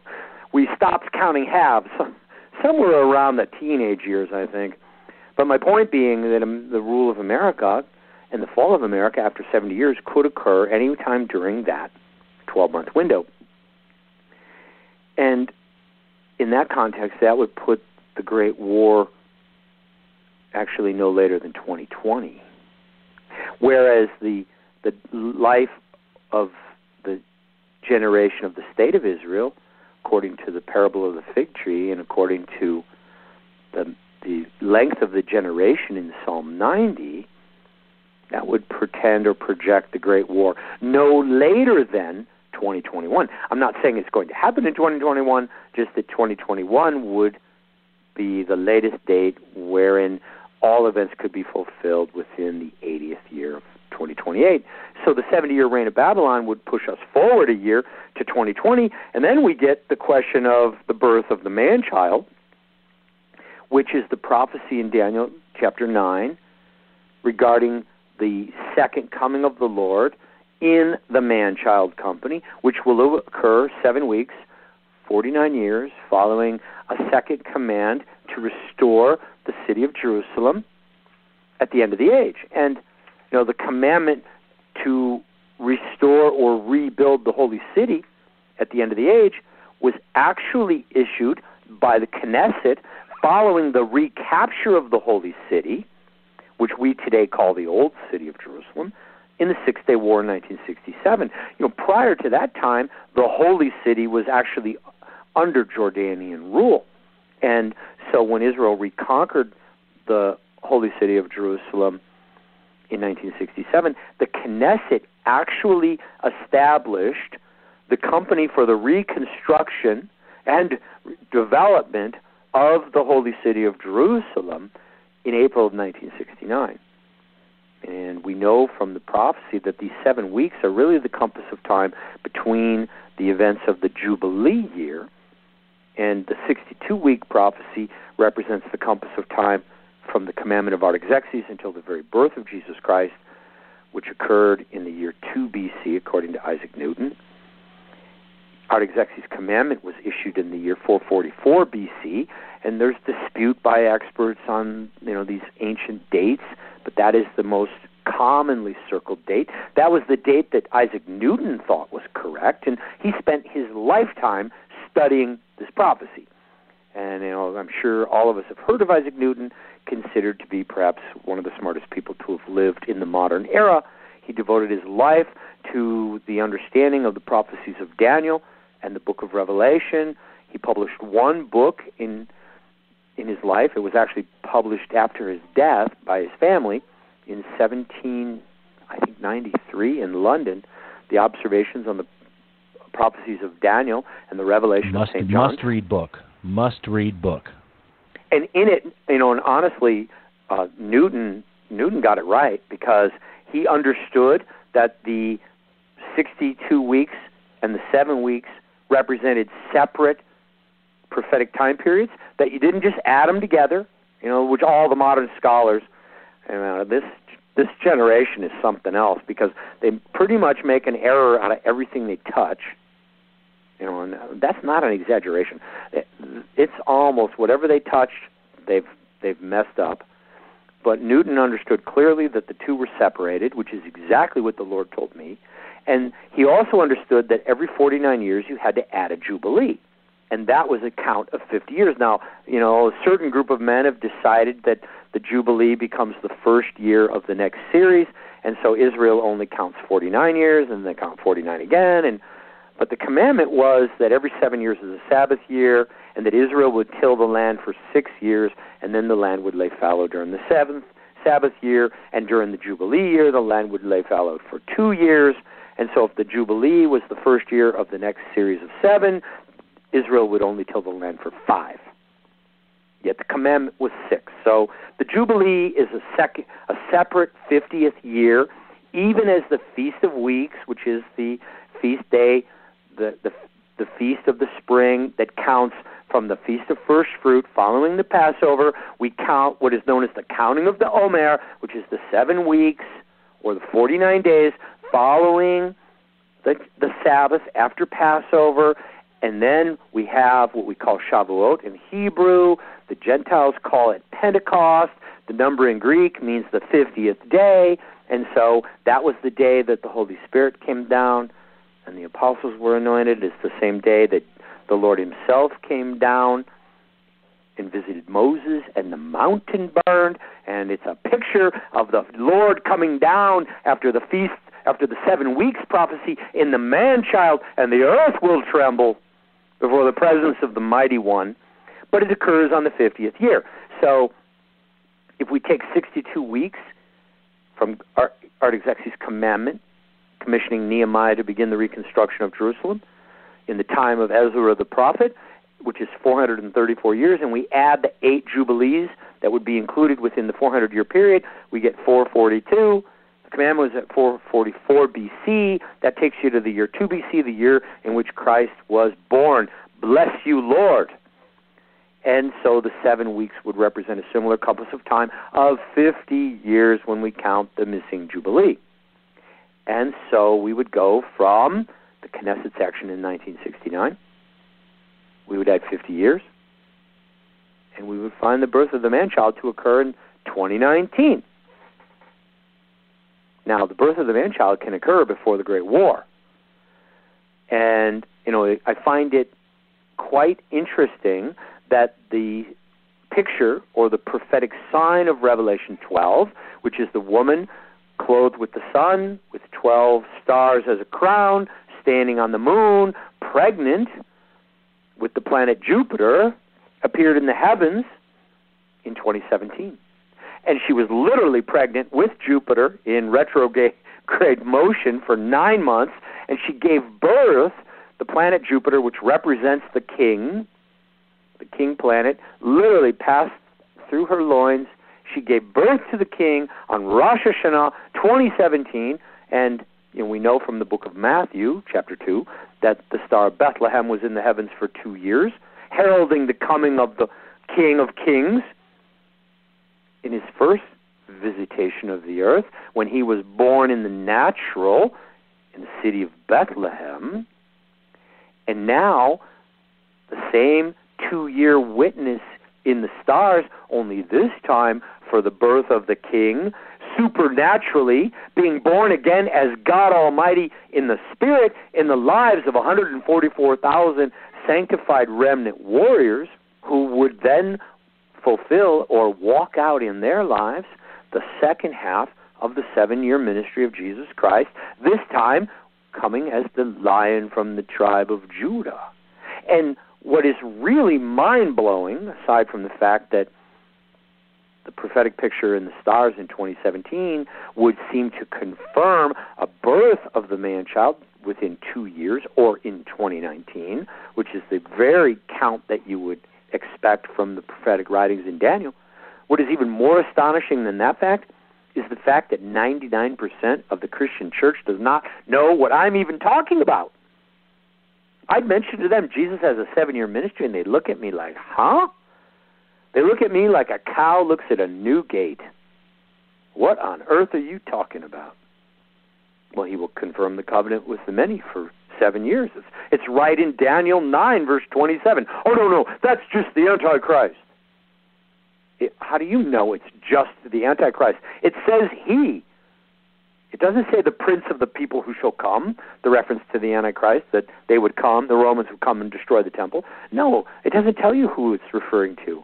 we stopped counting halves somewhere around the teenage years, I think. But my point being that um, the rule of America and the fall of America after 70 years could occur any time during that 12 month window. And in that context, that would put the Great War actually no later than 2020. Whereas the the life of the generation of the state of Israel, according to the parable of the fig tree and according to the the length of the generation in Psalm 90, that would pretend or project the Great War no later than 2021. I'm not saying it's going to happen in 2021, just that 2021 would be the latest date wherein all events could be fulfilled within the 80th year of 2028. So the 70 year reign of Babylon would push us forward a year to 2020, and then we get the question of the birth of the man child, which is the prophecy in Daniel chapter 9 regarding the second coming of the Lord in the man child company, which will occur seven weeks, 49 years, following a second command to restore the city of Jerusalem at the end of the age. And, you know, the commandment to restore or rebuild the holy city at the end of the age was actually issued by the Knesset following the recapture of the holy city which we today call the Old City of Jerusalem, in the Six Day War in 1967. You know, prior to that time, the Holy City was actually under Jordanian rule. And so when Israel reconquered the Holy City of Jerusalem in 1967, the Knesset actually established the Company for the Reconstruction and Development of the Holy City of Jerusalem in April of 1969. And we know from the prophecy that these seven weeks are really the compass of time between the events of the Jubilee year, and the 62 week prophecy represents the compass of time from the commandment of Artaxerxes until the very birth of Jesus Christ, which occurred in the year 2 BC, according to Isaac Newton. Artaxerxes' commandment was issued in the year 444 BC, and there's dispute by experts on you know these ancient dates, but that is the most commonly circled date. That was the date that Isaac Newton thought was correct, and he spent his lifetime studying this prophecy. And you know, I'm sure all of us have heard of Isaac Newton, considered to be perhaps one of the smartest people to have lived in the modern era. He devoted his life to the understanding of the prophecies of Daniel and the book of Revelation. He published one book in in his life. It was actually published after his death by his family in 17, I think 93 in London. The observations on the prophecies of Daniel and the revelation must, of St. John. Must read book. Must read book. And in it, you know, and honestly, uh, Newton Newton got it right because he understood that the 62 weeks and the seven weeks represented separate prophetic time periods, that you didn't just add them together, you know, which all the modern scholars, you know, this this generation is something else because they pretty much make an error out of everything they touch. You know, and that's not an exaggeration. It, it's almost whatever they touch, they've they've messed up. But Newton understood clearly that the two were separated, which is exactly what the Lord told me. And he also understood that every 49 years you had to add a jubilee. And that was a count of 50 years. Now, you know, a certain group of men have decided that the jubilee becomes the first year of the next series, and so Israel only counts 49 years, and they count 49 again. And but the commandment was that every seven years is a Sabbath year, and that Israel would till the land for six years, and then the land would lay fallow during the seventh Sabbath year, and during the Jubilee year, the land would lay fallow for two years. And so, if the Jubilee was the first year of the next series of seven, Israel would only till the land for five. Yet the commandment was six. So the Jubilee is a, sec- a separate 50th year, even as the Feast of Weeks, which is the feast day, the, the, the Feast of the Spring that counts from the Feast of First Fruit following the Passover. We count what is known as the counting of the Omer, which is the seven weeks or the 49 days following the, the Sabbath after Passover. And then we have what we call Shavuot in Hebrew. The Gentiles call it Pentecost. The number in Greek means the 50th day. And so that was the day that the Holy Spirit came down and the apostles were anointed. It's the same day that the Lord Himself came down and visited Moses, and the mountain burned. And it's a picture of the Lord coming down after the feast, after the seven weeks prophecy in the man child, and the earth will tremble before the presence of the mighty one. But it occurs on the 50th year. So if we take 62 weeks from Artaxerxes' commandment, commissioning Nehemiah to begin the reconstruction of Jerusalem, in the time of Ezra the prophet, which is 434 years, and we add the eight jubilees that would be included within the 400 year period, we get 442. The commandment was at 444 BC. That takes you to the year 2 BC, the year in which Christ was born. Bless you, Lord. And so the seven weeks would represent a similar compass of time of 50 years when we count the missing Jubilee. And so we would go from the Knesset section in 1969. We would add 50 years. And we would find the birth of the man child to occur in 2019. Now, the birth of the man child can occur before the Great War. And, you know, I find it quite interesting that the picture or the prophetic sign of Revelation 12, which is the woman clothed with the sun, with 12 stars as a crown, standing on the moon, pregnant with the planet Jupiter, appeared in the heavens in 2017. And she was literally pregnant with Jupiter in retrograde motion for nine months, and she gave birth, the planet Jupiter, which represents the king, the king planet, literally passed through her loins. She gave birth to the king on Rosh Hashanah 2017, and you know, we know from the book of Matthew, chapter 2, that the star of Bethlehem was in the heavens for two years, heralding the coming of the King of Kings in his first visitation of the earth, when he was born in the natural in the city of Bethlehem. And now, the same two year witness in the stars, only this time for the birth of the King supernaturally, being born again as God Almighty in the Spirit in the lives of 144,000 sanctified remnant warriors who would then fulfill or walk out in their lives the second half of the seven year ministry of Jesus Christ, this time coming as the lion from the tribe of Judah. And what is really mind blowing, aside from the fact that the prophetic picture in the stars in 2017 would seem to confirm a birth of the man child within two years or in 2019, which is the very count that you would expect from the prophetic writings in Daniel. What is even more astonishing than that fact is the fact that 99% of the Christian church does not know what I'm even talking about. I'd mention to them Jesus has a seven year ministry, and they'd look at me like, huh? They look at me like a cow looks at a new gate. What on earth are you talking about? Well, he will confirm the covenant with the many for seven years. It's, it's right in Daniel 9, verse 27. Oh, no, no, that's just the Antichrist. It, how do you know it's just the Antichrist? It says he. It doesn't say the prince of the people who shall come, the reference to the Antichrist, that they would come, the Romans would come and destroy the temple. No, it doesn't tell you who it's referring to,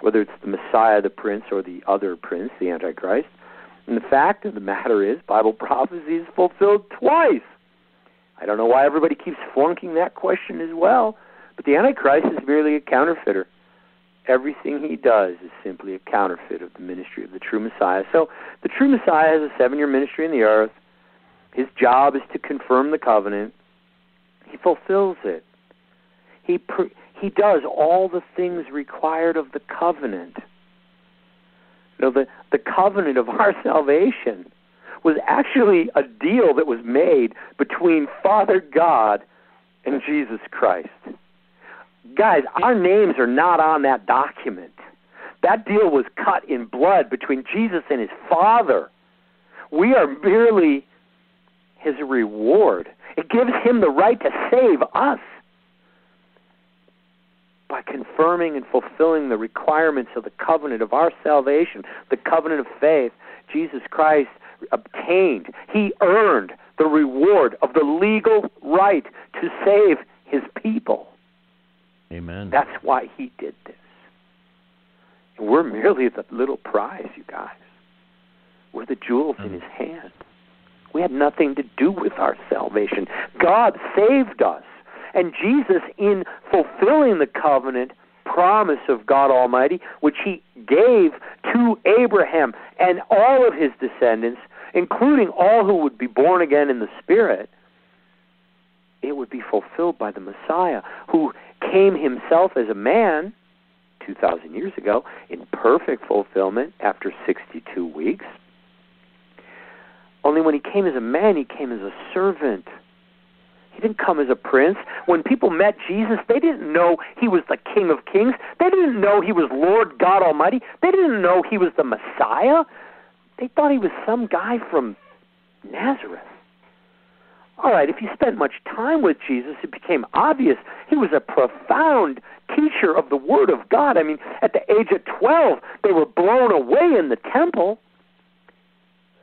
whether it's the Messiah, the prince, or the other prince, the Antichrist. And the fact of the matter is, Bible prophecy is fulfilled twice. I don't know why everybody keeps flunking that question as well, but the Antichrist is merely a counterfeiter everything he does is simply a counterfeit of the ministry of the true Messiah. So the true Messiah has a seven year ministry in the earth. His job is to confirm the covenant. He fulfills it. He pr- he does all the things required of the covenant. You know, the, the covenant of our salvation was actually a deal that was made between Father God and Jesus Christ guys, our names are not on that document. That deal was cut in blood between Jesus and his Father. We are merely his reward. It gives him the right to save us by confirming and fulfilling the requirements of the covenant of our salvation, the covenant of faith. Jesus Christ obtained, he earned the reward of the legal right to save his people. Amen. That's why he did this. And we're merely the little prize, you guys. We're the jewels mm. in his hand. We had nothing to do with our salvation. God saved us. And Jesus, in fulfilling the covenant promise of God Almighty, which he gave to Abraham and all of his descendants, including all who would be born again in the Spirit, it would be fulfilled by the Messiah, who came himself as a man 2,000 years ago in perfect fulfillment after 62 weeks. Only when he came as a man, he came as a servant. He didn't come as a prince. When people met Jesus, they didn't know he was the King of Kings. They didn't know he was Lord God Almighty. They didn't know he was the Messiah. They thought he was some guy from Nazareth. All right, if you spent much time with Jesus, it became obvious he was a profound teacher of the Word of God. I mean, at the age of 12, they were blown away in the temple.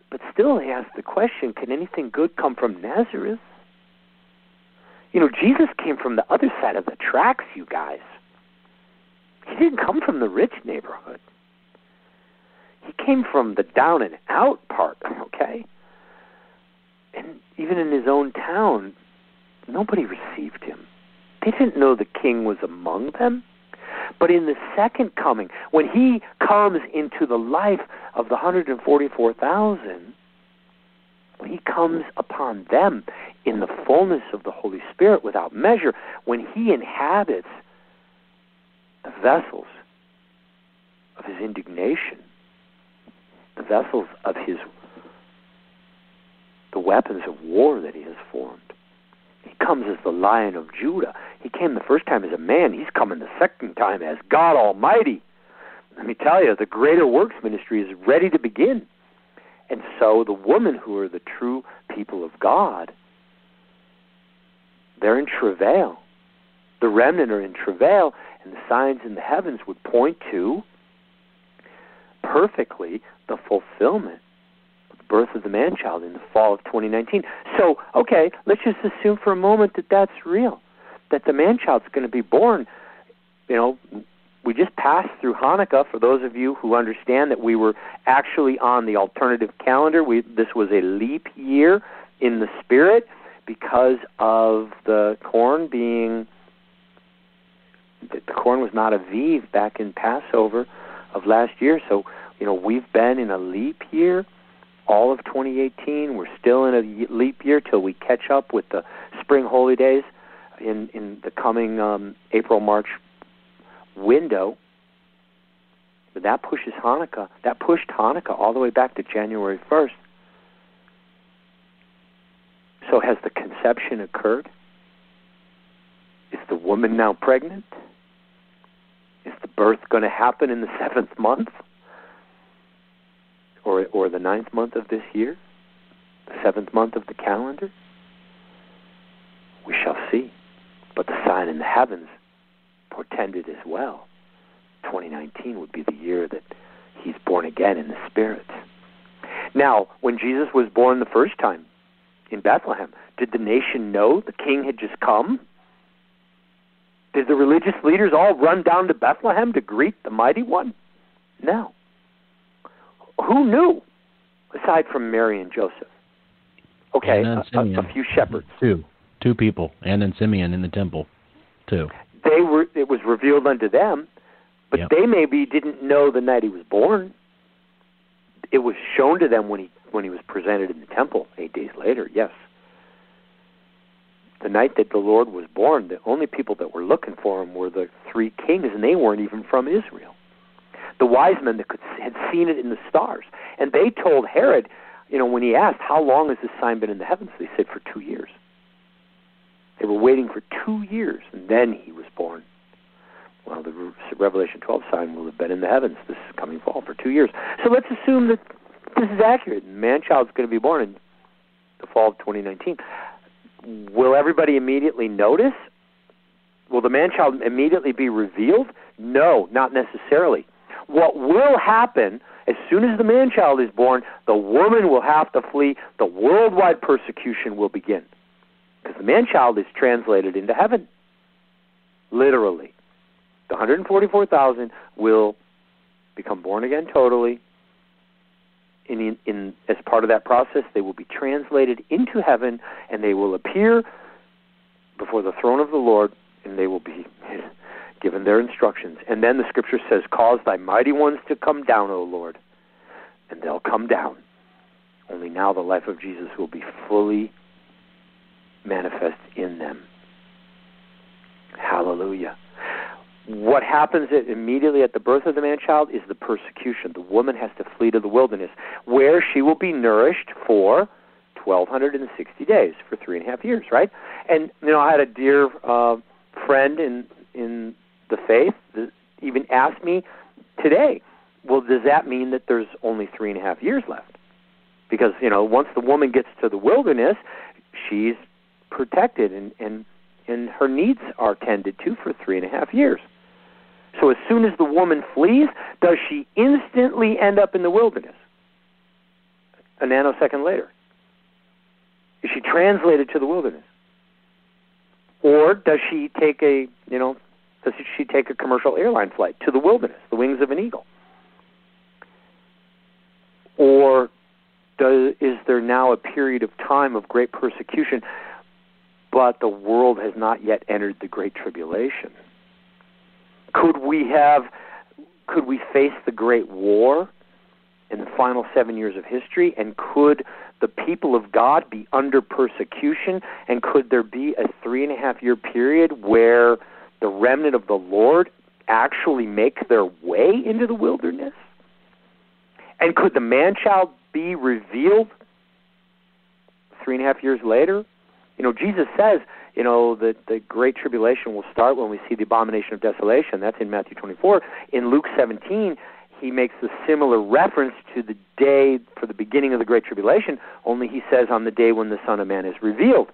But still, they asked the question can anything good come from Nazareth? You know, Jesus came from the other side of the tracks, you guys. He didn't come from the rich neighborhood. He came from the down and out part, okay? And even in his own town, nobody received him. They didn't know the king was among them. But in the second coming, when he comes into the life of the 144,000, when he comes upon them in the fullness of the Holy Spirit without measure, when he inhabits the vessels of his indignation, the vessels of his the weapons of war that he has formed. He comes as the lion of Judah. He came the first time as a man. He's coming the second time as God Almighty. Let me tell you, the greater works ministry is ready to begin. And so the women who are the true people of God, they're in travail. The remnant are in travail, and the signs in the heavens would point to perfectly the fulfillment birth of the man child in the fall of 2019. So, okay, let's just assume for a moment that that's real, that the man child's going to be born. You know, we just passed through Hanukkah. For those of you who understand that we were actually on the alternative calendar, we this was a leap year in the spirit because of the corn being the corn was not aviv back in Passover of last year. So, you know, we've been in a leap year all of 2018. We're still in a leap year till we catch up with the spring holy days in in the coming um, April March window. But that pushes Hanukkah. That pushed Hanukkah all the way back to January 1st. So has the conception occurred? Is the woman now pregnant? Is the birth going to happen in the seventh month? Or, or the ninth month of this year? The seventh month of the calendar? We shall see. But the sign in the heavens portended as well. 2019 would be the year that he's born again in the Spirit. Now, when Jesus was born the first time in Bethlehem, did the nation know the king had just come? Did the religious leaders all run down to Bethlehem to greet the mighty one? No. Who knew, aside from Mary and Joseph? Okay, and a, a, a, few shepherds. Two, two people, and then Simeon in the temple, too. They were. It was revealed unto them, but yep. they maybe didn't know the night he was born. It was shown to them when he when he was presented in the temple eight days later. Yes, the night that the Lord was born, the only people that were looking for him were the three kings, and they weren't even from Israel. The wise men that could, had seen it in the stars, and they told Herod, you know, when he asked, "How long has this sign been in the heavens?" They said, "For two years." They were waiting for two years, and then he was born. Well, the Revelation 12 sign will have been in the heavens this coming fall for two years. So let's assume that this is accurate. Man child's going to be born in the fall of 2019 will everybody immediately notice? Will the man child immediately be revealed? No, not necessarily. What will happen as soon as the man child is born, the woman will have to flee. The worldwide persecution will begin. Because the man child is translated into heaven. Literally. The 144,000 will become born again totally, in, in, as part of that process, they will be translated into heaven and they will appear before the throne of the Lord and they will be given their instructions. And then the scripture says, Cause thy mighty ones to come down, O Lord. And they'll come down. Only now the life of Jesus will be fully manifest in them. Hallelujah what happens immediately at the birth of the man child is the persecution. The woman has to flee to the wilderness, where she will be nourished for 1,260 days, for three and a half years, right? And, you know, I had a dear uh, friend in, in the faith even asked me today, well, does that mean that there's only three and a half years left? Because, you know, once the woman gets to the wilderness, she's protected and, and, and her needs are tended to for three and a half years. So as soon as the woman flees, does she instantly end up in the wilderness? A nanosecond later. Is she translated to the wilderness? Or does she take a, you know, does she take a commercial airline flight to the wilderness, the wings of an eagle? Or does, is there now a period of time of great persecution, but the world has not yet entered the great tribulation? Could we have could we face the Great War in the final seven years of history? And could the people of God be under persecution? And could there be a three and a half year period where the remnant of the Lord actually make their way into the wilderness? And could the man child be revealed three and a half years later? You know, Jesus says you know, the, the Great Tribulation will start when we see the abomination of desolation. That's in Matthew 24. In Luke 17, he makes a similar reference to the day for the beginning of the Great Tribulation, only he says on the day when the Son of Man is revealed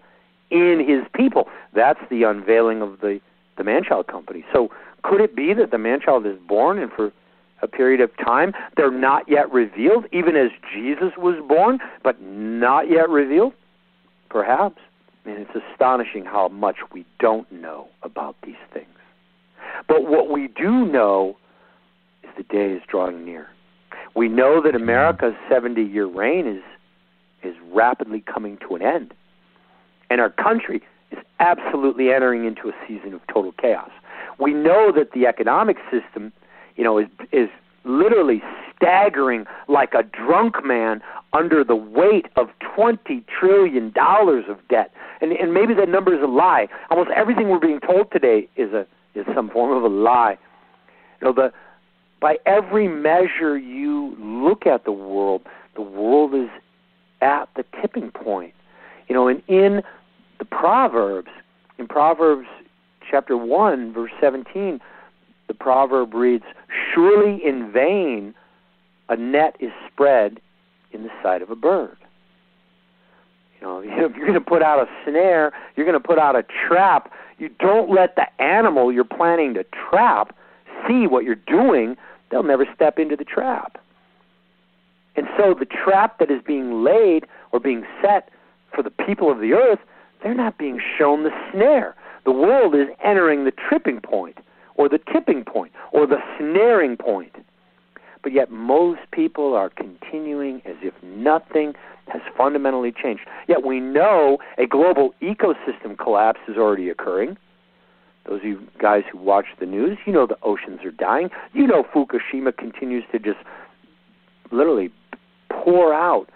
in his people. That's the unveiling of the, the man-child company. So could it be that the man-child is born and for a period of time they're not yet revealed, even as Jesus was born, but not yet revealed? Perhaps. And it's astonishing how much we don't know about these things. But what we do know is the day is drawing near. We know that America's 70 year reign is, is rapidly coming to an end. And our country is absolutely entering into a season of total chaos. We know that the economic system, you know, is, is literally staggering like a drunk man under the weight of $20 trillion of debt. And, and maybe that number is a lie. Almost everything we're being told today is, a, is some form of a lie. You know, the, by every measure you look at the world, the world is at the tipping point. You know, and in the Proverbs, in Proverbs chapter 1, verse 17, the proverb reads, Surely in vain a net is spread in the sight of a bird. You know, if you're going to put out a snare, you're going to put out a trap. You don't let the animal you're planning to trap see what you're doing. They'll never step into the trap. And so the trap that is being laid or being set for the people of the earth, they're not being shown the snare. The world is entering the tripping point or the tipping point or the snaring point. But yet most people are continuing as if nothing has fundamentally changed. Yet we know a global ecosystem collapse is already occurring. Those of you guys who watch the news, you know the oceans are dying. You know Fukushima continues to just literally pour out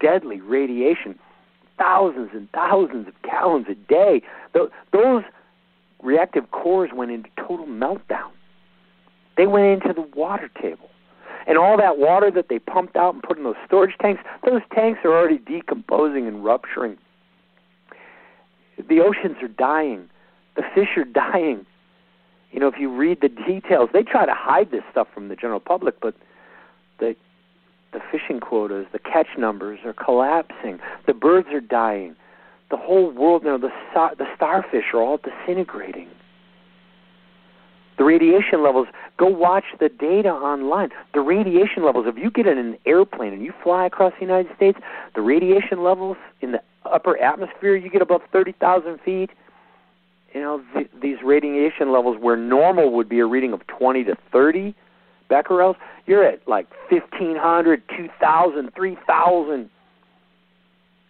deadly radiation, thousands and thousands of gallons a day. Those reactive cores went into total meltdown. They went into the water table. And all that water that they pumped out and put in those storage tanks, those tanks are already decomposing and rupturing. The oceans are dying. The fish are dying. You know, if you read the details, they try to hide this stuff from the general public, but the the fishing quotas, the catch numbers are collapsing. The birds are dying. The whole world, know, the the starfish are all disintegrating. The radiation levels, go watch the data online. The radiation levels, if you get in an airplane and you fly across the United States, the radiation levels in the upper atmosphere, you get above 30,000 feet. You know, th- these radiation levels where normal would be a reading of 20 to 30 becquerels, you're at like 1,500, 2,000, 3,000.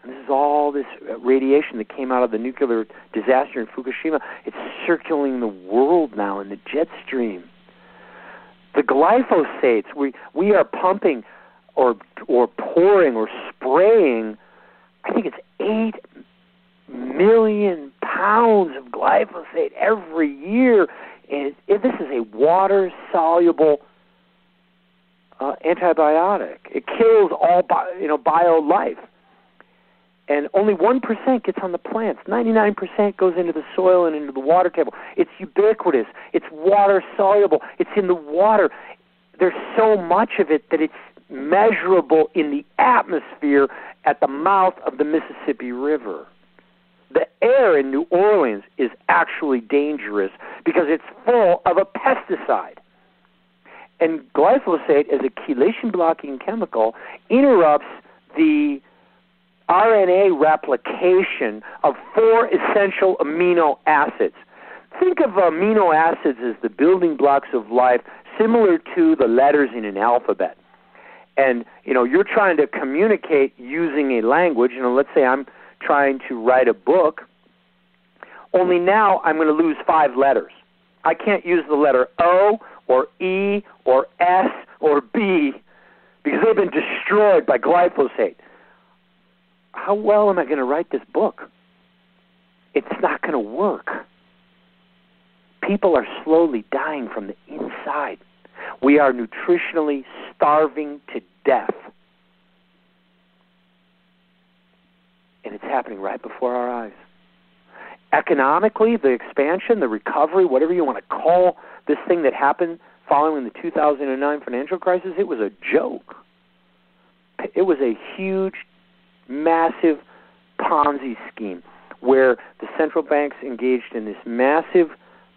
And this is all this uh, radiation that came out of the nuclear disaster in Fukushima. It's circulating the world now in the jet stream. The glyphosates we we are pumping or or pouring or spraying. I think it's eight million pounds of glyphosate every year. And this is a water soluble uh, antibiotic. It kills all bio, you know bio life and only 1% gets on the plants. 99% goes into the soil and into the water table. It's ubiquitous. It's water soluble. It's in the water. There's so much of it that it's measurable in the atmosphere at the mouth of the Mississippi River. The air in New Orleans is actually dangerous because it's full of a pesticide. And glyphosate, as a chelation blocking chemical, interrupts the RNA replication of four essential amino acids. Think of amino acids as the building blocks of life, similar to the letters in an alphabet. And you know, you're trying to communicate using a language. You know, let's say I'm trying to write a book. Only now I'm going to lose five letters. I can't use the letter O or E or S or B because they've been destroyed by glyphosate how well am I going to write this book? It's not going to work. People are slowly dying from the inside. We are nutritionally starving to death. And it's happening right before our eyes. Economically, the expansion, the recovery, whatever you want to call this thing that happened following the 2009 financial crisis, it was a joke. It was a huge massive Ponzi scheme where the central banks engaged in this massive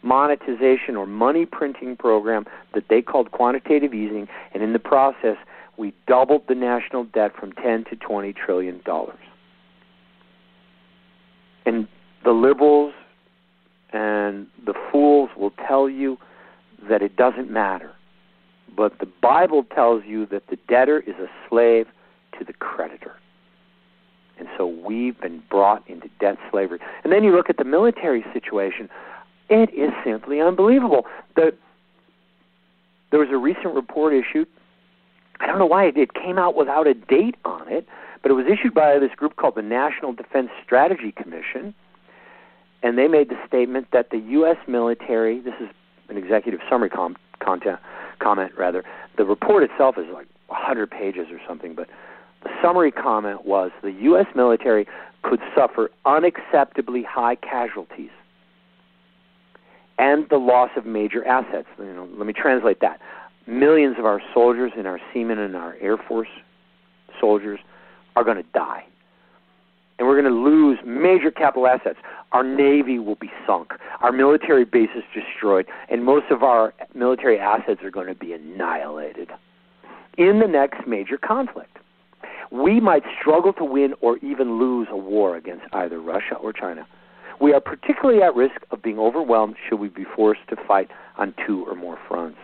monetization or money printing program that they called quantitative easing, and in the process, we doubled the national debt from 10 to 20 trillion dollars. And the liberals and the fools will tell you that it doesn't matter. But the Bible tells you that the debtor is a slave to the creditor. And so we've been brought into debt slavery. And then you look at the military situation, it is simply unbelievable. The, there was a recent report issued. I don't know why it, it came out without a date on it, but it was issued by this group called the National Defense Strategy Commission. And they made the statement that the U.S. military, this is an executive summary com- content, comment, rather. The report itself is like 100 pages or something, but the summary comment was the U.S. military could suffer unacceptably high casualties and the loss of major assets. You know, let me translate that. Millions of our soldiers and our seamen and our Air Force soldiers are going to die. And we're going to lose major capital assets. Our Navy will be sunk. Our military bases destroyed. And most of our military assets are going to be annihilated in the next major conflict. We might struggle to win or even lose a war against either Russia or China. We are particularly at risk of being overwhelmed should we be forced to fight on two or more fronts.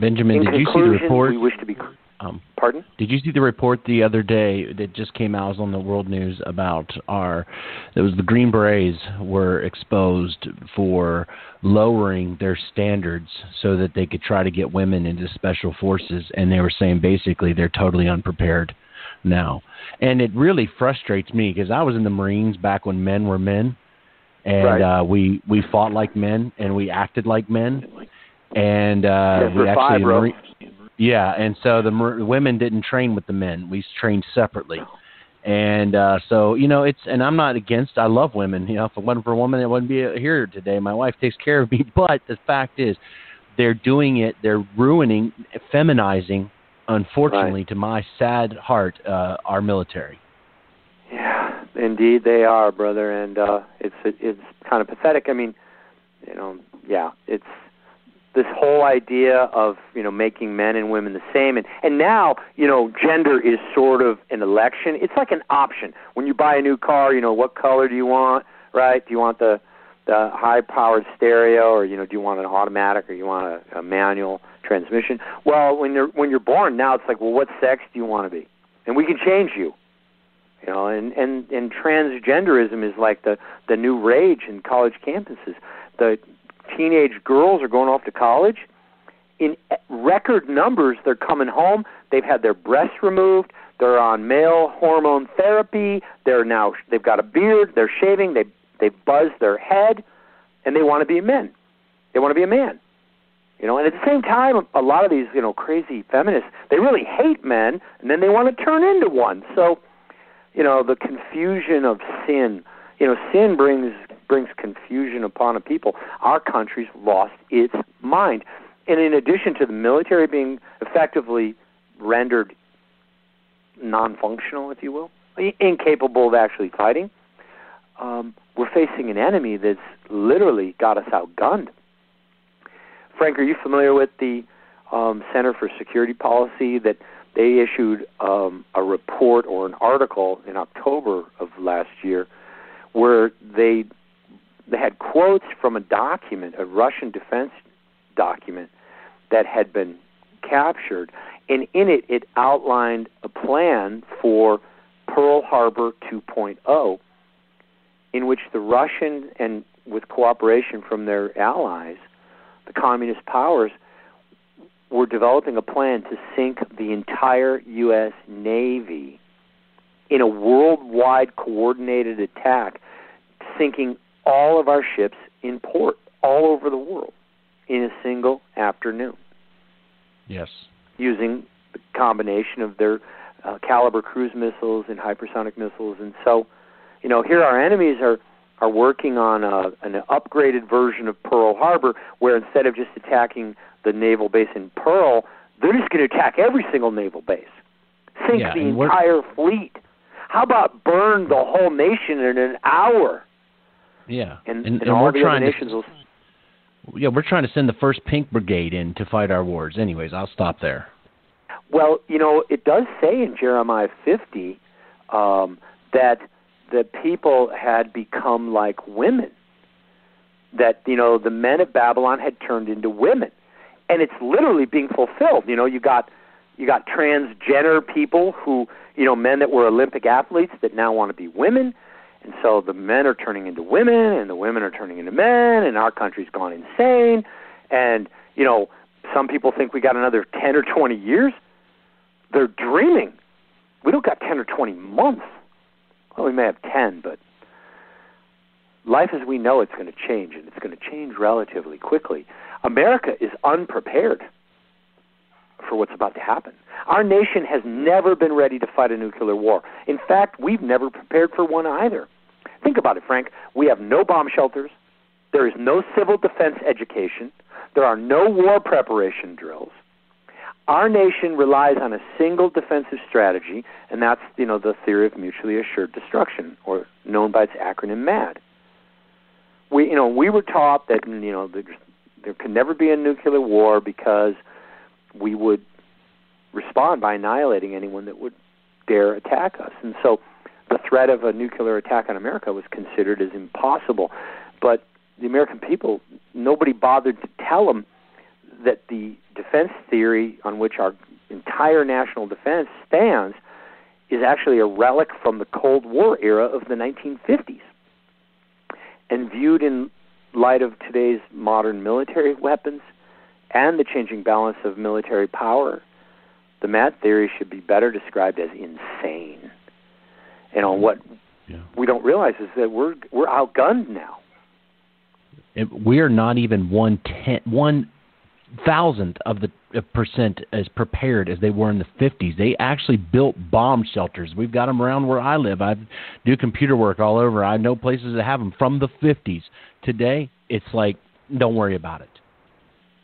Benjamin, In did you see the report? we wish to be. Um, Pardon? Did you see the report the other day that just came out on the World News about our? It was the Green Berets were exposed for lowering their standards so that they could try to get women into special forces, and they were saying basically they're totally unprepared now, and it really frustrates me because I was in the Marines back when men were men, and Right. uh, we we fought like men and we acted like men, and uh, Yes, we actually five, the bro. Marine- yeah, and so the Mar- women didn't train with the men. We trained separately. And uh so, you know, it's and I'm not against I love women. You know, if it wasn't for a woman, I wouldn't be here today. My wife takes care of me, but the fact is they're doing it, they're ruining feminizing unfortunately to my sad heart uh our military. Yeah, indeed they are, brother, and uh it's it's kind of pathetic. I mean, you know, yeah, it's this whole idea of you know making men and women the same, and and now you know gender is sort of an election. It's like an option when you buy a new car. You know, what color do you want? Right? Do you want the the high powered stereo, or you know, do you want an automatic, or you want a, a manual transmission? Well, when you're when you're born now, it's like, well, what sex do you want to be? And we can change you you know and and and transgenderism is like the the new rage in college campuses the teenage girls are going off to college. In record numbers they're coming home. They've had their breasts removed. They're on male hormone therapy. They're now they've got a beard. They're shaving. They they buzz their head and they want to be men. They want to be a man. You know and at the same time a lot of these you know crazy feminists they really hate men and then they want to turn into one. So you know the confusion of sin you know sin brings brings confusion upon a people our country's lost its mind. And in addition to the military being effectively rendered non-functional if you will incapable of actually fighting um, we're facing an enemy that's literally got us outgunned. Frank are you familiar with the um, center for security policy that they issued um, a report or an article in October of last year where they they had quotes from a document, a Russian defense document that had been captured, and in it it outlined a plan for Pearl Harbor 2.0, in which the Russian and with cooperation from their allies, the communist powers, were developing a plan to sink the entire U.S. Navy in a worldwide coordinated attack, sinking all of our ships in port all over the world in a single afternoon Yes. using the combination of their uh, Kalibr cruise missiles and hypersonic missiles. And so, you know, here our enemies are are working on a, an upgraded version of Pearl Harbor, where instead of just attacking the naval base in Pearl, they're just going to attack every single naval base, sink Yeah, the entire fleet. How about burn the whole nation in an hour? Yeah. And, and, and, and all we're the trying other to nations will. Yeah, we're trying to send the first pink brigade in to fight our wars. Anyways, I'll stop there. Well, you know, it does say in Jeremiah 50 um, that the people had become like women. That you know, the men of Babylon had turned into women, and it's literally being fulfilled. You know, you got you got transgender people who you know men that were Olympic athletes that now want to be women. And so the men are turning into women, and the women are turning into men, and our country's gone insane. And you know, some people think we got another ten or twenty years they're dreaming. We don't got 10 or 20 months. Well, we may have 10, but life as we know it's going to change, and it's going to change relatively quickly. America is unprepared for what's about to happen. Our nation has never been ready to fight a nuclear war. In fact, we've never prepared for one either. Think about it, Frank. We have no bomb shelters. There is no civil defense education. There are no war preparation drills. Our nation relies on a single defensive strategy, and that's you know the theory of mutually assured destruction, or known by its acronym MAD. We you know we were taught that you know there, there can never be a nuclear war because we would respond by annihilating anyone that would dare attack us, and so the threat of a nuclear attack on America was considered as impossible. But the American people, nobody bothered to tell them that the defense theory on which our entire national defense stands is actually a relic from the Cold War era of the 1950s. And viewed in light of today's modern military weapons and the changing balance of military power, the MAD theory should be better described as insane. And on what yeah. we don't realize is that we're we're outgunned now. It, we are not even one ten, one thousandth of the uh, percent as prepared as they were in the 50s. They actually built bomb shelters. We've got them around where I live. I do computer work all over. I know places that have them from the 50s. Today, it's like, don't worry about it.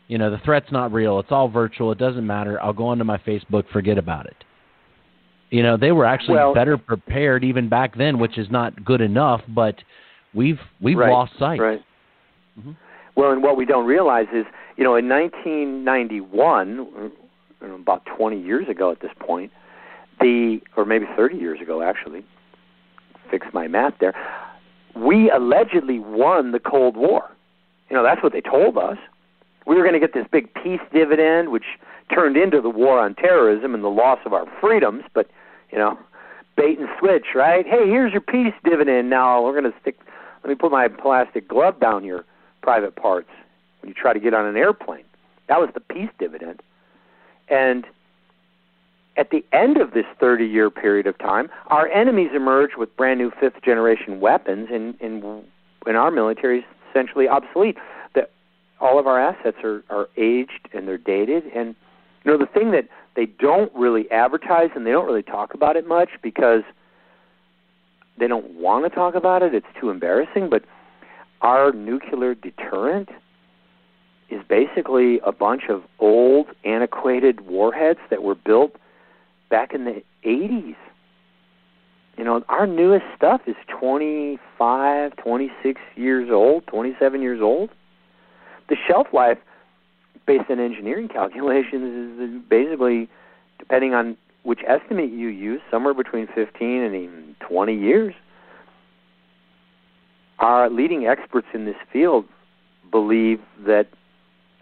You know, the threat's not real. It's all virtual. It doesn't matter. I'll go onto my Facebook, forget about it. You know, they were actually well, better prepared even back then, which is not good enough, but we've we've right, lost sight. Right. Mm-hmm. Well, and what we don't realize is, you know, in 1991, about 20 years ago at this point, the or maybe 30 years ago actually, fix my math there, we allegedly won the Cold War. You know, that's what they told us. We were going to get this big peace dividend, which turned into the war on terrorism and the loss of our freedoms. But you know, bait and switch, right? Hey, here's your peace dividend. Now we're going to stick. Let me put my plastic glove down your private parts when you try to get on an airplane. That was the peace dividend. And at the end of this 30 year period of time, our enemies emerge with brand new fifth generation weapons, and, and, and our military is essentially obsolete. That all of our assets are, are aged and they're dated. And you know, the thing that they don't really advertise and they don't really talk about it much because they don't want to talk about it, it's too embarrassing, but our nuclear deterrent is basically a bunch of old, antiquated warheads that were built back in the 80s. You know, our newest stuff is 25, 26 years old, 27 years old. The shelf life, based on engineering calculations, is basically, depending on which estimate you use, somewhere between 15 and even 20 years. Our leading experts in this field believe that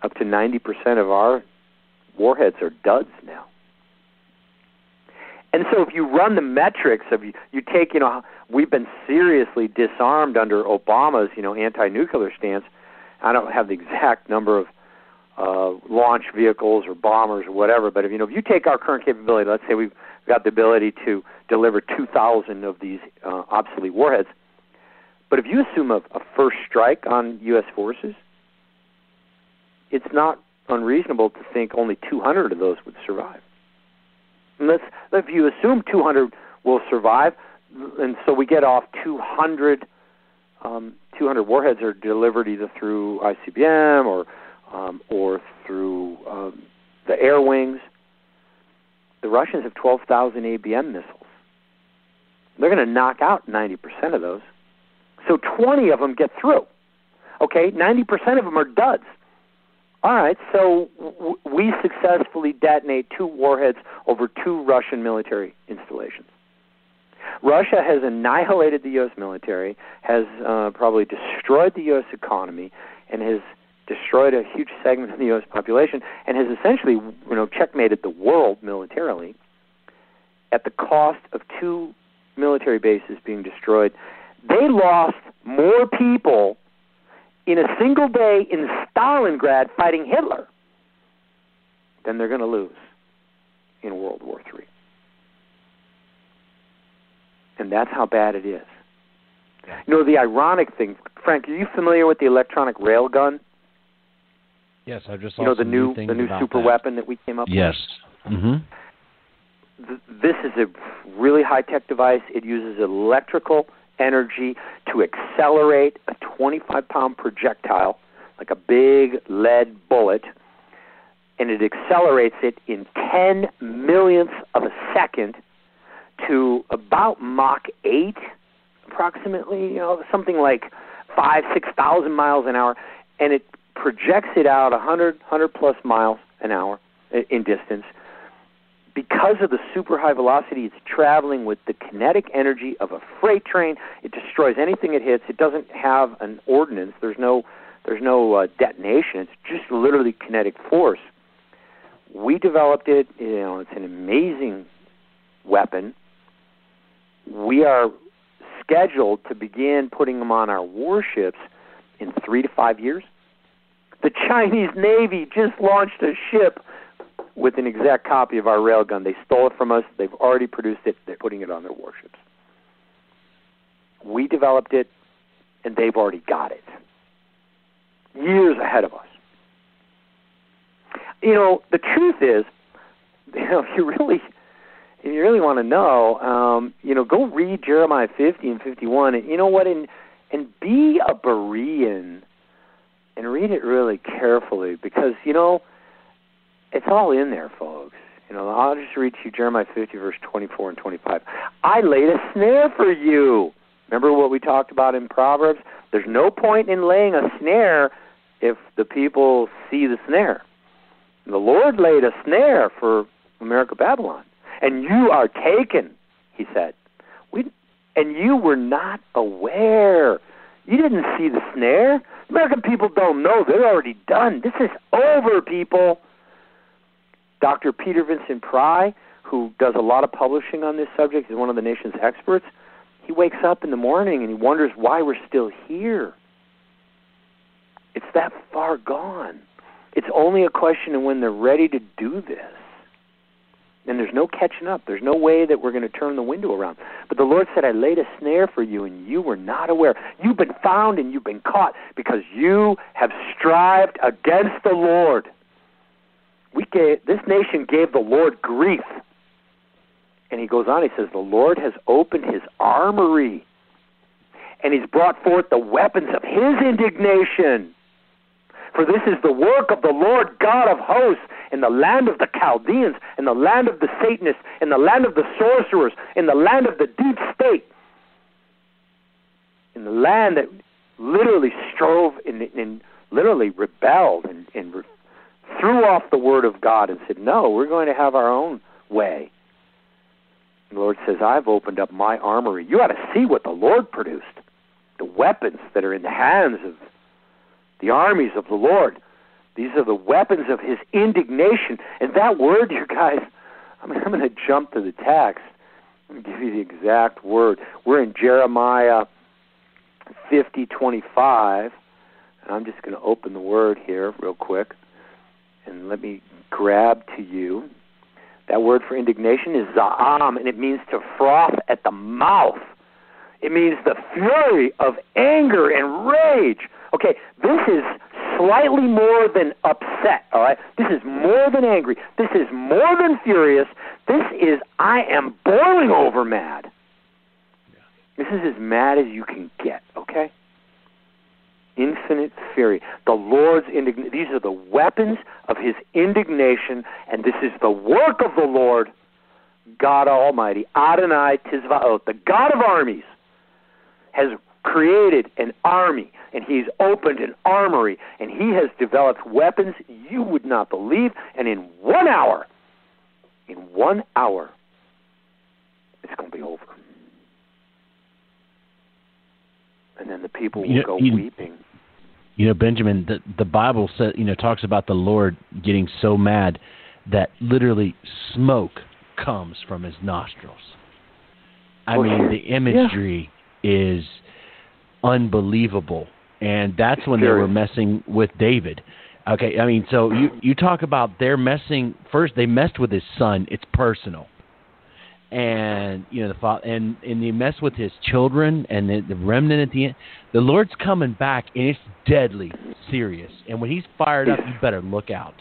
up to 90% of our warheads are duds now. And so if you run the metrics of you, you take, you know, we've been seriously disarmed under Obama's, you know, anti-nuclear stance. I don't have the exact number of uh, launch vehicles or bombers or whatever, but if you know, if you take our current capability, let's say we've got the ability to deliver 2,000 of these uh, obsolete warheads, but if you assume a, a first strike on U.S. forces, it's not unreasonable to think only 200 of those would survive. And let's, if you assume 200 will survive, and so we get off 200, um, 200 warheads are delivered either through ICBM or um, or through um, the air wings. The Russians have 12,000 ABM missiles. They're going to knock out 90% of those. So 20 of them get through. Okay, 90% of them are duds. All right, so w- we successfully detonate two warheads over two Russian military installations. Russia has annihilated the U.S. military, has uh, probably destroyed the U.S. economy, and has destroyed a huge segment of the U.S. population, and has essentially, you know, checkmated the world militarily at the cost of two military bases being destroyed they lost more people in a single day in Stalingrad fighting Hitler than they're going to lose in World War III. And that's how bad it is. You know, the ironic thing, Frank, are you familiar with the electronic railgun? Yes, I just you know the new the new super that. weapon that we came up yes. with. Yes. Mhm. This is a really high tech device. It uses electrical energy to accelerate a 25 pound projectile, like a big lead bullet, and it accelerates it in 10 millionths of a second to about Mach 8, approximately, you know, something like five, 6,000 miles an hour, and it projects it out 100, 100 plus miles an hour in distance because of the super high velocity, it's traveling with the kinetic energy of a freight train. It destroys anything it hits. It doesn't have an ordinance. There's no there's no uh, detonation. It's just literally kinetic force. We developed it. You know, it's an amazing weapon. We are scheduled to begin putting them on our warships in three to five years. The Chinese Navy just launched a ship with an exact copy of our railgun. They stole it from us. They've already produced it. They're putting it on their warships. We developed it, and they've already got it. Years ahead of us. You know, the truth is, you know, if you really, if you really want to know, um, you know, go read Jeremiah 50 and 51, and you know what, and and be a Berean, and read it really carefully because you know it's all in there, folks. You know, I'll just read to you Jeremiah 50, verse 24 and 25. I laid a snare for you. Remember what we talked about in Proverbs? There's no point in laying a snare if the people see the snare. The Lord laid a snare for America Babylon. And you are taken, he said. We, and you were not aware. You didn't see the snare. American people don't know. They're already done. This is over, people. Dr. Peter Vincent Pry, who does a lot of publishing on this subject, is one of the nation's experts. He wakes up in the morning and he wonders why we're still here. It's that far gone. It's only a question of when they're ready to do this. And there's no catching up. There's no way that we're going to turn the window around. But the Lord said, I laid a snare for you, and you were not aware. You've been found and you've been caught because you have strived against the Lord we gave this nation gave the Lord grief. And he goes on, he says, The Lord has opened his armory, and he's brought forth the weapons of his indignation. For this is the work of the Lord God of hosts in the land of the Chaldeans, in the land of the Satanists, in the land of the sorcerers, in the land of the deep state, in the land that literally strove and, and literally rebelled and, and threw off the word of God and said, No, we're going to have our own way. The Lord says, I've opened up my armory. You ought to see what the Lord produced. The weapons that are in the hands of the armies of the Lord. These are the weapons of his indignation. And that word, you guys, I'm, I'm going to jump to the text. To give you the exact word. We're in Jeremiah 50:25, and I'm just going to open the word here real quick and let me grab to you. That word for indignation is za'am, and it means to froth at the mouth. It means the fury of anger and rage. Okay, this is slightly more than upset, all right? This is more than angry. This is more than furious. This is, I am boiling over mad. This is as mad as you can get, okay? infinite fury. The Lord's indignation. These are the weapons of his indignation, and this is the work of the Lord, God Almighty, Adonai Tizvaot, the God of armies, has created an army, and he's opened an armory, and he has developed weapons you would not believe, and in one hour, in one hour, it's going to be over. And then the people will you, go you, weeping. You know, Benjamin, the the Bible says you know talks about the Lord getting so mad that literally smoke comes from his nostrils. I mean, the imagery yeah. is unbelievable, and that's when they were messing with David. Okay, I mean, so you you talk about they're messing first. They messed with his son. It's personal and you know the father and and they mess with his children and the, the remnant at the end. The Lord's coming back and it's deadly serious. And when he's fired up, you better look out.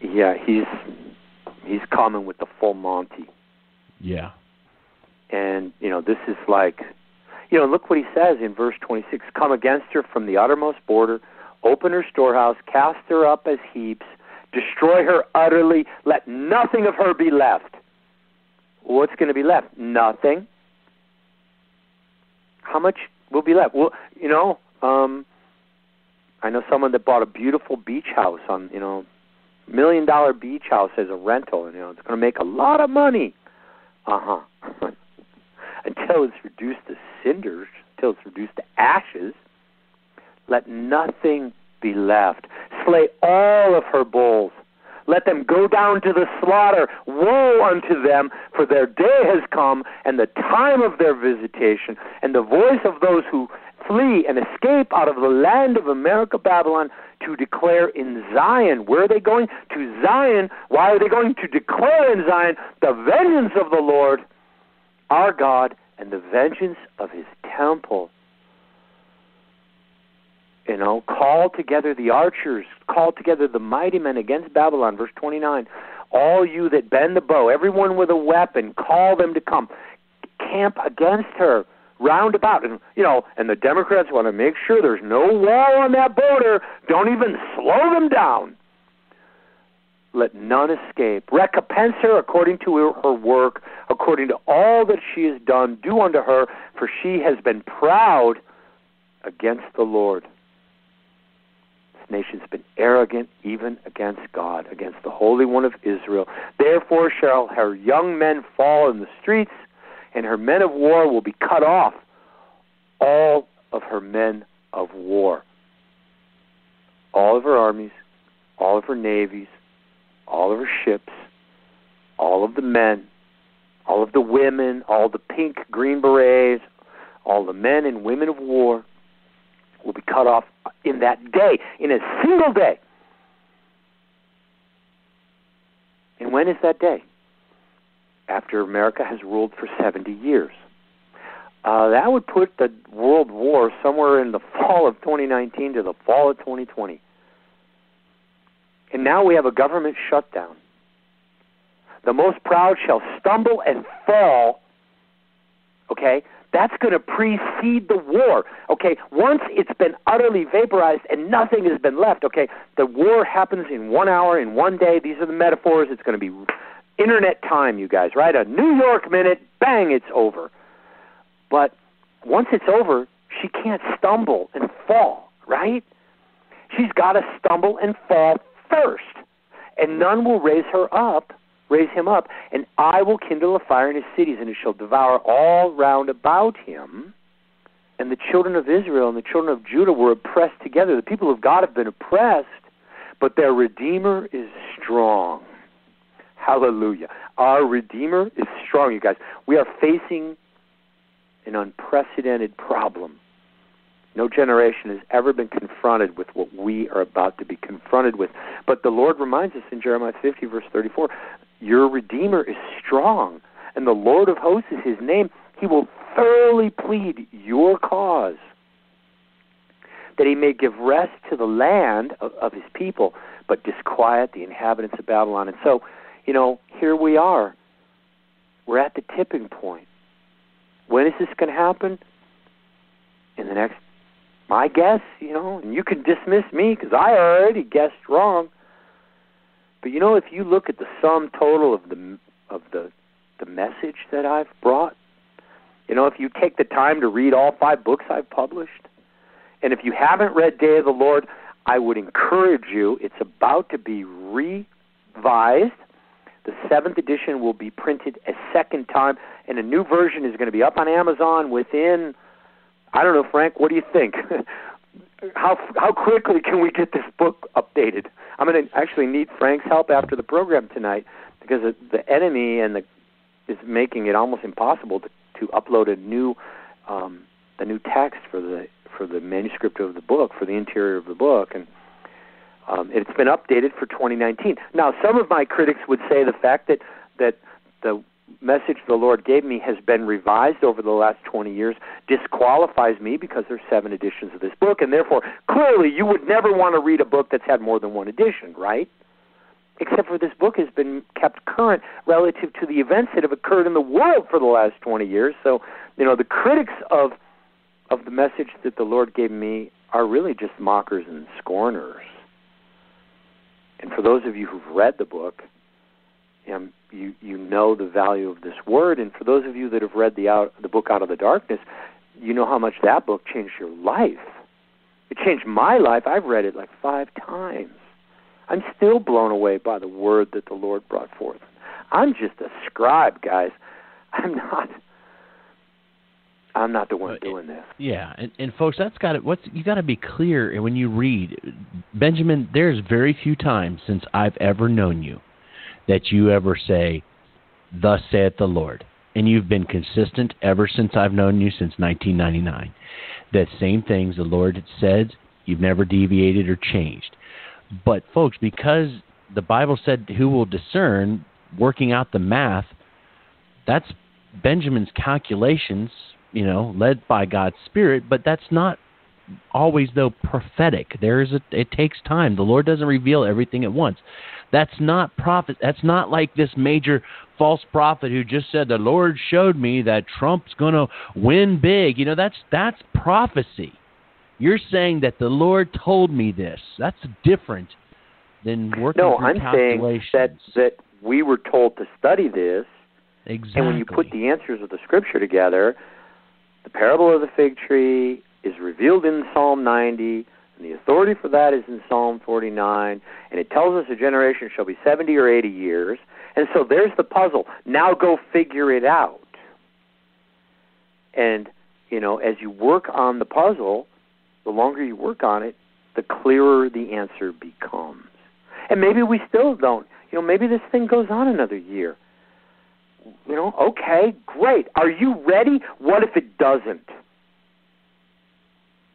Yeah, he's he's coming with the full Monty. Yeah. And you know this is like, You know, look what he says in verse 26 Come against her from the uttermost border, open her storehouse, cast her up as heaps, destroy her utterly, let nothing of her be left. What's going to be left? Nothing. How much will be left? Well, you know, um, I know someone that bought a beautiful beach house on, you know, million dollar beach house as a rental, and you know, it's going to make a lot of money. Uh huh. until it's reduced to cinders, until it's reduced to ashes. Let nothing be left. Slay all of her bulls. Let them go down to the slaughter. Woe unto them, for their day has come, and the time of their visitation, and the voice of those who flee and escape out of the land of America, Babylon, to declare in Zion. Where are they going? To Zion. Why are they going to declare in Zion the vengeance of the Lord, our God, and the vengeance of his temple? You know, call together the archers, call together the mighty men against Babylon. Verse 29. All you that bend the bow, everyone with a weapon, call them to come. Camp against her round about. And you know, and the Democrats want to make sure there's no wall on that border. Don't even slow them down. Let none escape. Recompense her according to her, her work, according to all that she has done. Do unto her, for she has been proud against the Lord This nation's been arrogant even against God, against the Holy One of Israel. Therefore shall her young men fall in the streets, and her men of war will be cut off, all of her men of war. All of her armies, all of her navies, all of her ships, all of the men, all of the women, all the pink green berets, all the men and women of war, will be cut off in that day, in a single day. And when is that day? After America has ruled for 70 years. Uh, that would put the world war somewhere in the fall of 2019 to the fall of 2020. And now we have a government shutdown. The most proud shall stumble and fall. Okay? That's going to precede the war. Okay, once it's been utterly vaporized and nothing has been left, okay, the war happens in one hour, in one day. These are the metaphors. It's going to be internet time, you guys, right? A New York minute, bang, it's over. But once it's over, she can't stumble and fall, right? She's got to stumble and fall first. And none will raise her up raise him up, and I will kindle a fire in his cities, and it shall devour all round about him. And the children of Israel and the children of Judah were oppressed together. The people of God have been oppressed, but their Redeemer is strong. Hallelujah. Our Redeemer is strong, you guys. We are facing an unprecedented problem. No generation has ever been confronted with what we are about to be confronted with. But the Lord reminds us in Jeremiah 50, verse 34 your Redeemer is strong, and the Lord of hosts is his name. He will thoroughly plead your cause, that he may give rest to the land of, of his people, but disquiet the inhabitants of Babylon. And so, you know, here we are. We're at the tipping point. When is this going to happen? In the next, my guess, you know, and you can dismiss me because I already guessed wrong. But you know, if you look at the sum total of the of the the message that I've brought, you know, if you take the time to read all five books I've published, and if you haven't read Day of the Lord, I would encourage you. It's about to be revised. The seventh edition will be printed a second time, and a new version is going to be up on Amazon within. I don't know, Frank. What do you think? how how quickly can we get this book updated? I'm going to actually need Frank's help after the program tonight because the enemy and the is making it almost impossible to, to upload a new um, the new text for the for the manuscript of the book for the interior of the book and um, it's been updated for 2019. Now, some of my critics would say the fact that that the message the Lord gave me has been revised over the last 20 years disqualifies me because there's seven editions of this book, and therefore, clearly, you would never want to read a book that's had more than one edition, right? Except for this book has been kept current relative to the events that have occurred in the world for the last 20 years. So, you know, the critics of of the message that the Lord gave me are really just mockers and scorners. And for those of you who've read the book, um, you you know the value of this word. And for those of you that have read the out the book Out of the Darkness, you know how much that book changed your life. It changed my life. I've read it like five times. I'm still blown away by the word that the Lord brought forth. I'm just a scribe, guys. I'm not. I'm not the one doing this. Yeah, and, and folks, that's got to what's you got to be clear when you read Benjamin. There's very few times since I've ever known you that you ever say, "Thus saith the Lord," and you've been consistent ever since I've known you since 1999. That same things the Lord said, you've never deviated or changed. But folks, because the Bible said, "Who will discern?" Working out the math, that's Benjamin's calculations you know, led by God's Spirit, but that's not always though prophetic. There is a it takes time. The Lord doesn't reveal everything at once. That's not prophet that's not like this major false prophet who just said the Lord showed me that Trump's going to win big. You know, that's that's prophecy. You're saying that the Lord told me this. That's different than working No, through I'm saying that that we were told to study this. Exactly. And when you put the answers of the scripture together, the parable of the fig tree is revealed in Psalm 90, and the authority for that is in Psalm 49, and it tells us a generation shall be 70 or 80 years. And so there's the puzzle. Now go figure it out. And, you know, as you work on the puzzle, the longer you work on it, the clearer the answer becomes. And maybe we still don't. You know, maybe this thing goes on another year you know, okay, great. Are you ready? What if it doesn't?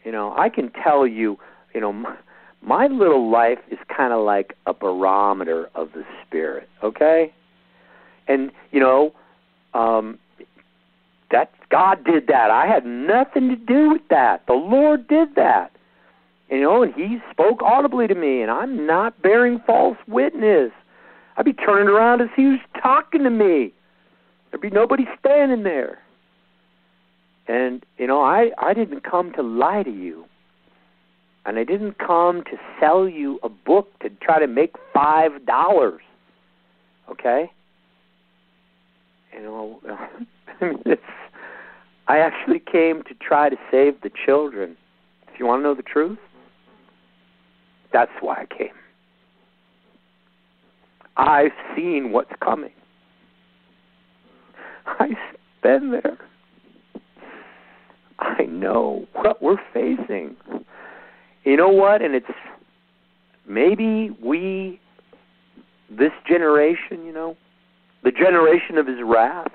You know, I can tell you, you know, my, my little life is kind of like a barometer of the spirit, okay? And, you know, um that God did that. I had nothing to do with that. The Lord did that. You know, and he spoke audibly to me and I'm not bearing false witness. I'd be turning around as he was talking to me. There'd be nobody standing there. And you know, I I didn't come to lie to you. And I didn't come to sell you a book to try to make five dollars. Okay? You know, I mean, it's, I actually came to try to save the children. If you want to know the truth, that's why I came. I've seen what's coming. I've been there. I know what we're facing. You know what? And it's maybe we, this generation, you know, the generation of his wrath,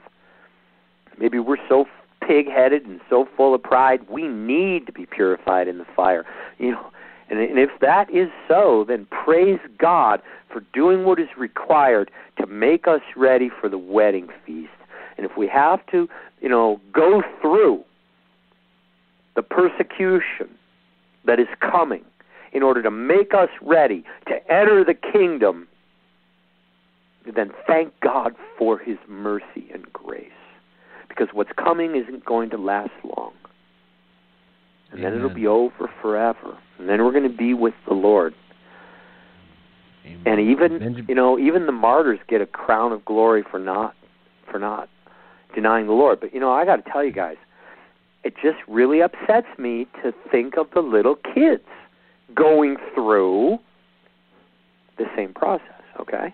maybe we're so pig headed and so full of pride, we need to be purified in the fire. You know, and, and if that is so, then praise God for doing what is required to make us ready for the wedding feast. And if we have to, you know, go through the persecution that is coming in order to make us ready to enter the kingdom, then thank God for his mercy and grace. Because what's coming isn't going to last long. And Amen. then it'll be over forever. And then we're going to be with the Lord. Amen. And even you know, even the martyrs get a crown of glory for not for not denying the Lord. But you know, I got to tell you guys, it just really upsets me to think of the little kids going through the same process. Okay,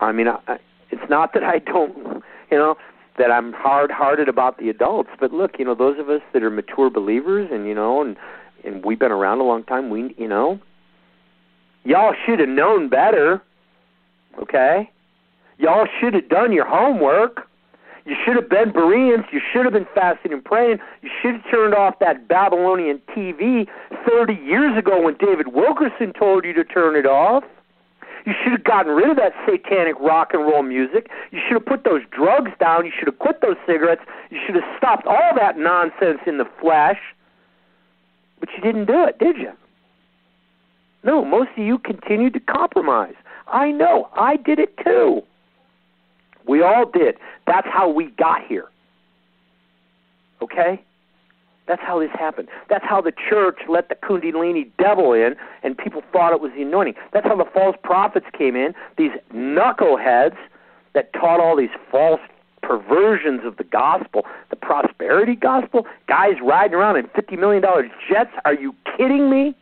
I mean, I, I, it's not that I don't, you know, that I'm hard-hearted about the adults, but look, you know, those of us that are mature believers, and you know, and and we've been around a long time, we, you know, y'all should have known better. Okay, y'all should have done your homework. You should have been Bereans. You should have been fasting and praying. You should have turned off that Babylonian TV 30 years ago when David Wilkerson told you to turn it off. You should have gotten rid of that satanic rock and roll music. You should have put those drugs down. You should have quit those cigarettes. You should have stopped all that nonsense in the flesh. But you didn't do it, did you? No, most of you continued to compromise. I know. I did it too. We all did. That's how we got here. Okay? That's how this happened. That's how the church let the Kundalini devil in, and people thought it was the anointing. That's how the false prophets came in, these knuckleheads that taught all these false perversions of the gospel, the prosperity gospel. Guys riding around in $50 million jets. Are you kidding me?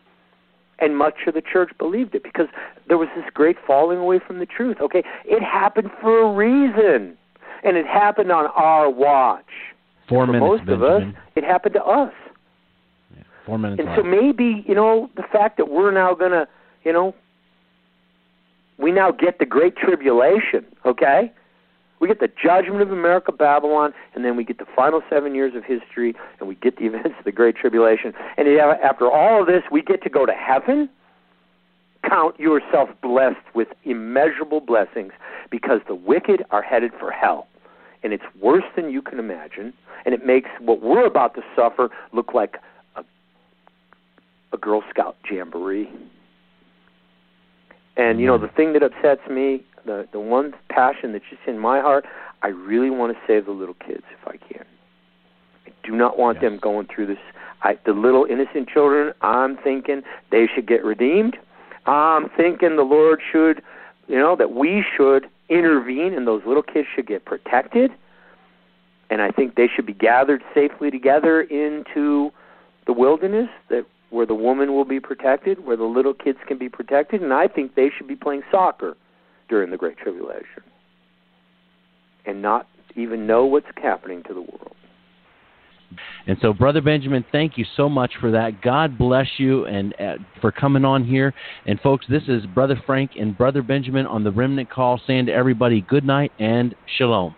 And much of the church believed it because there was this great falling away from the truth. Okay, it happened for a reason, and it happened on our watch. Four for minutes, most Benjamin. of us, it happened to us. Yeah, four minutes. And left. so maybe, you know, the fact that we're now going to, you know, we now get the Great Tribulation, okay? We get the judgment of America, Babylon, and then we get the final seven years of history, and we get the events of the Great Tribulation. And after all of this, we get to go to heaven? Count yourself blessed with immeasurable blessings because the wicked are headed for hell. And it's worse than you can imagine, and it makes what we're about to suffer look like a, a Girl Scout jamboree. And you know the thing that upsets me, the the one passion that's just in my heart, I really want to save the little kids if I can. I do not want Yes. them going through this. I, the little innocent children, I'm thinking they should get redeemed. I'm thinking the Lord should, you know, that we should intervene and those little kids should get protected. And I think they should be gathered safely together into the wilderness that where the woman will be protected, where the little kids can be protected, and I think they should be playing soccer during the Great Tribulation and not even know what's happening to the world. And so, Brother Benjamin, thank you so much for that. God bless you and uh, for coming on here. And, folks, this is Brother Frank and Brother Benjamin on the Remnant Call saying to everybody good night and shalom.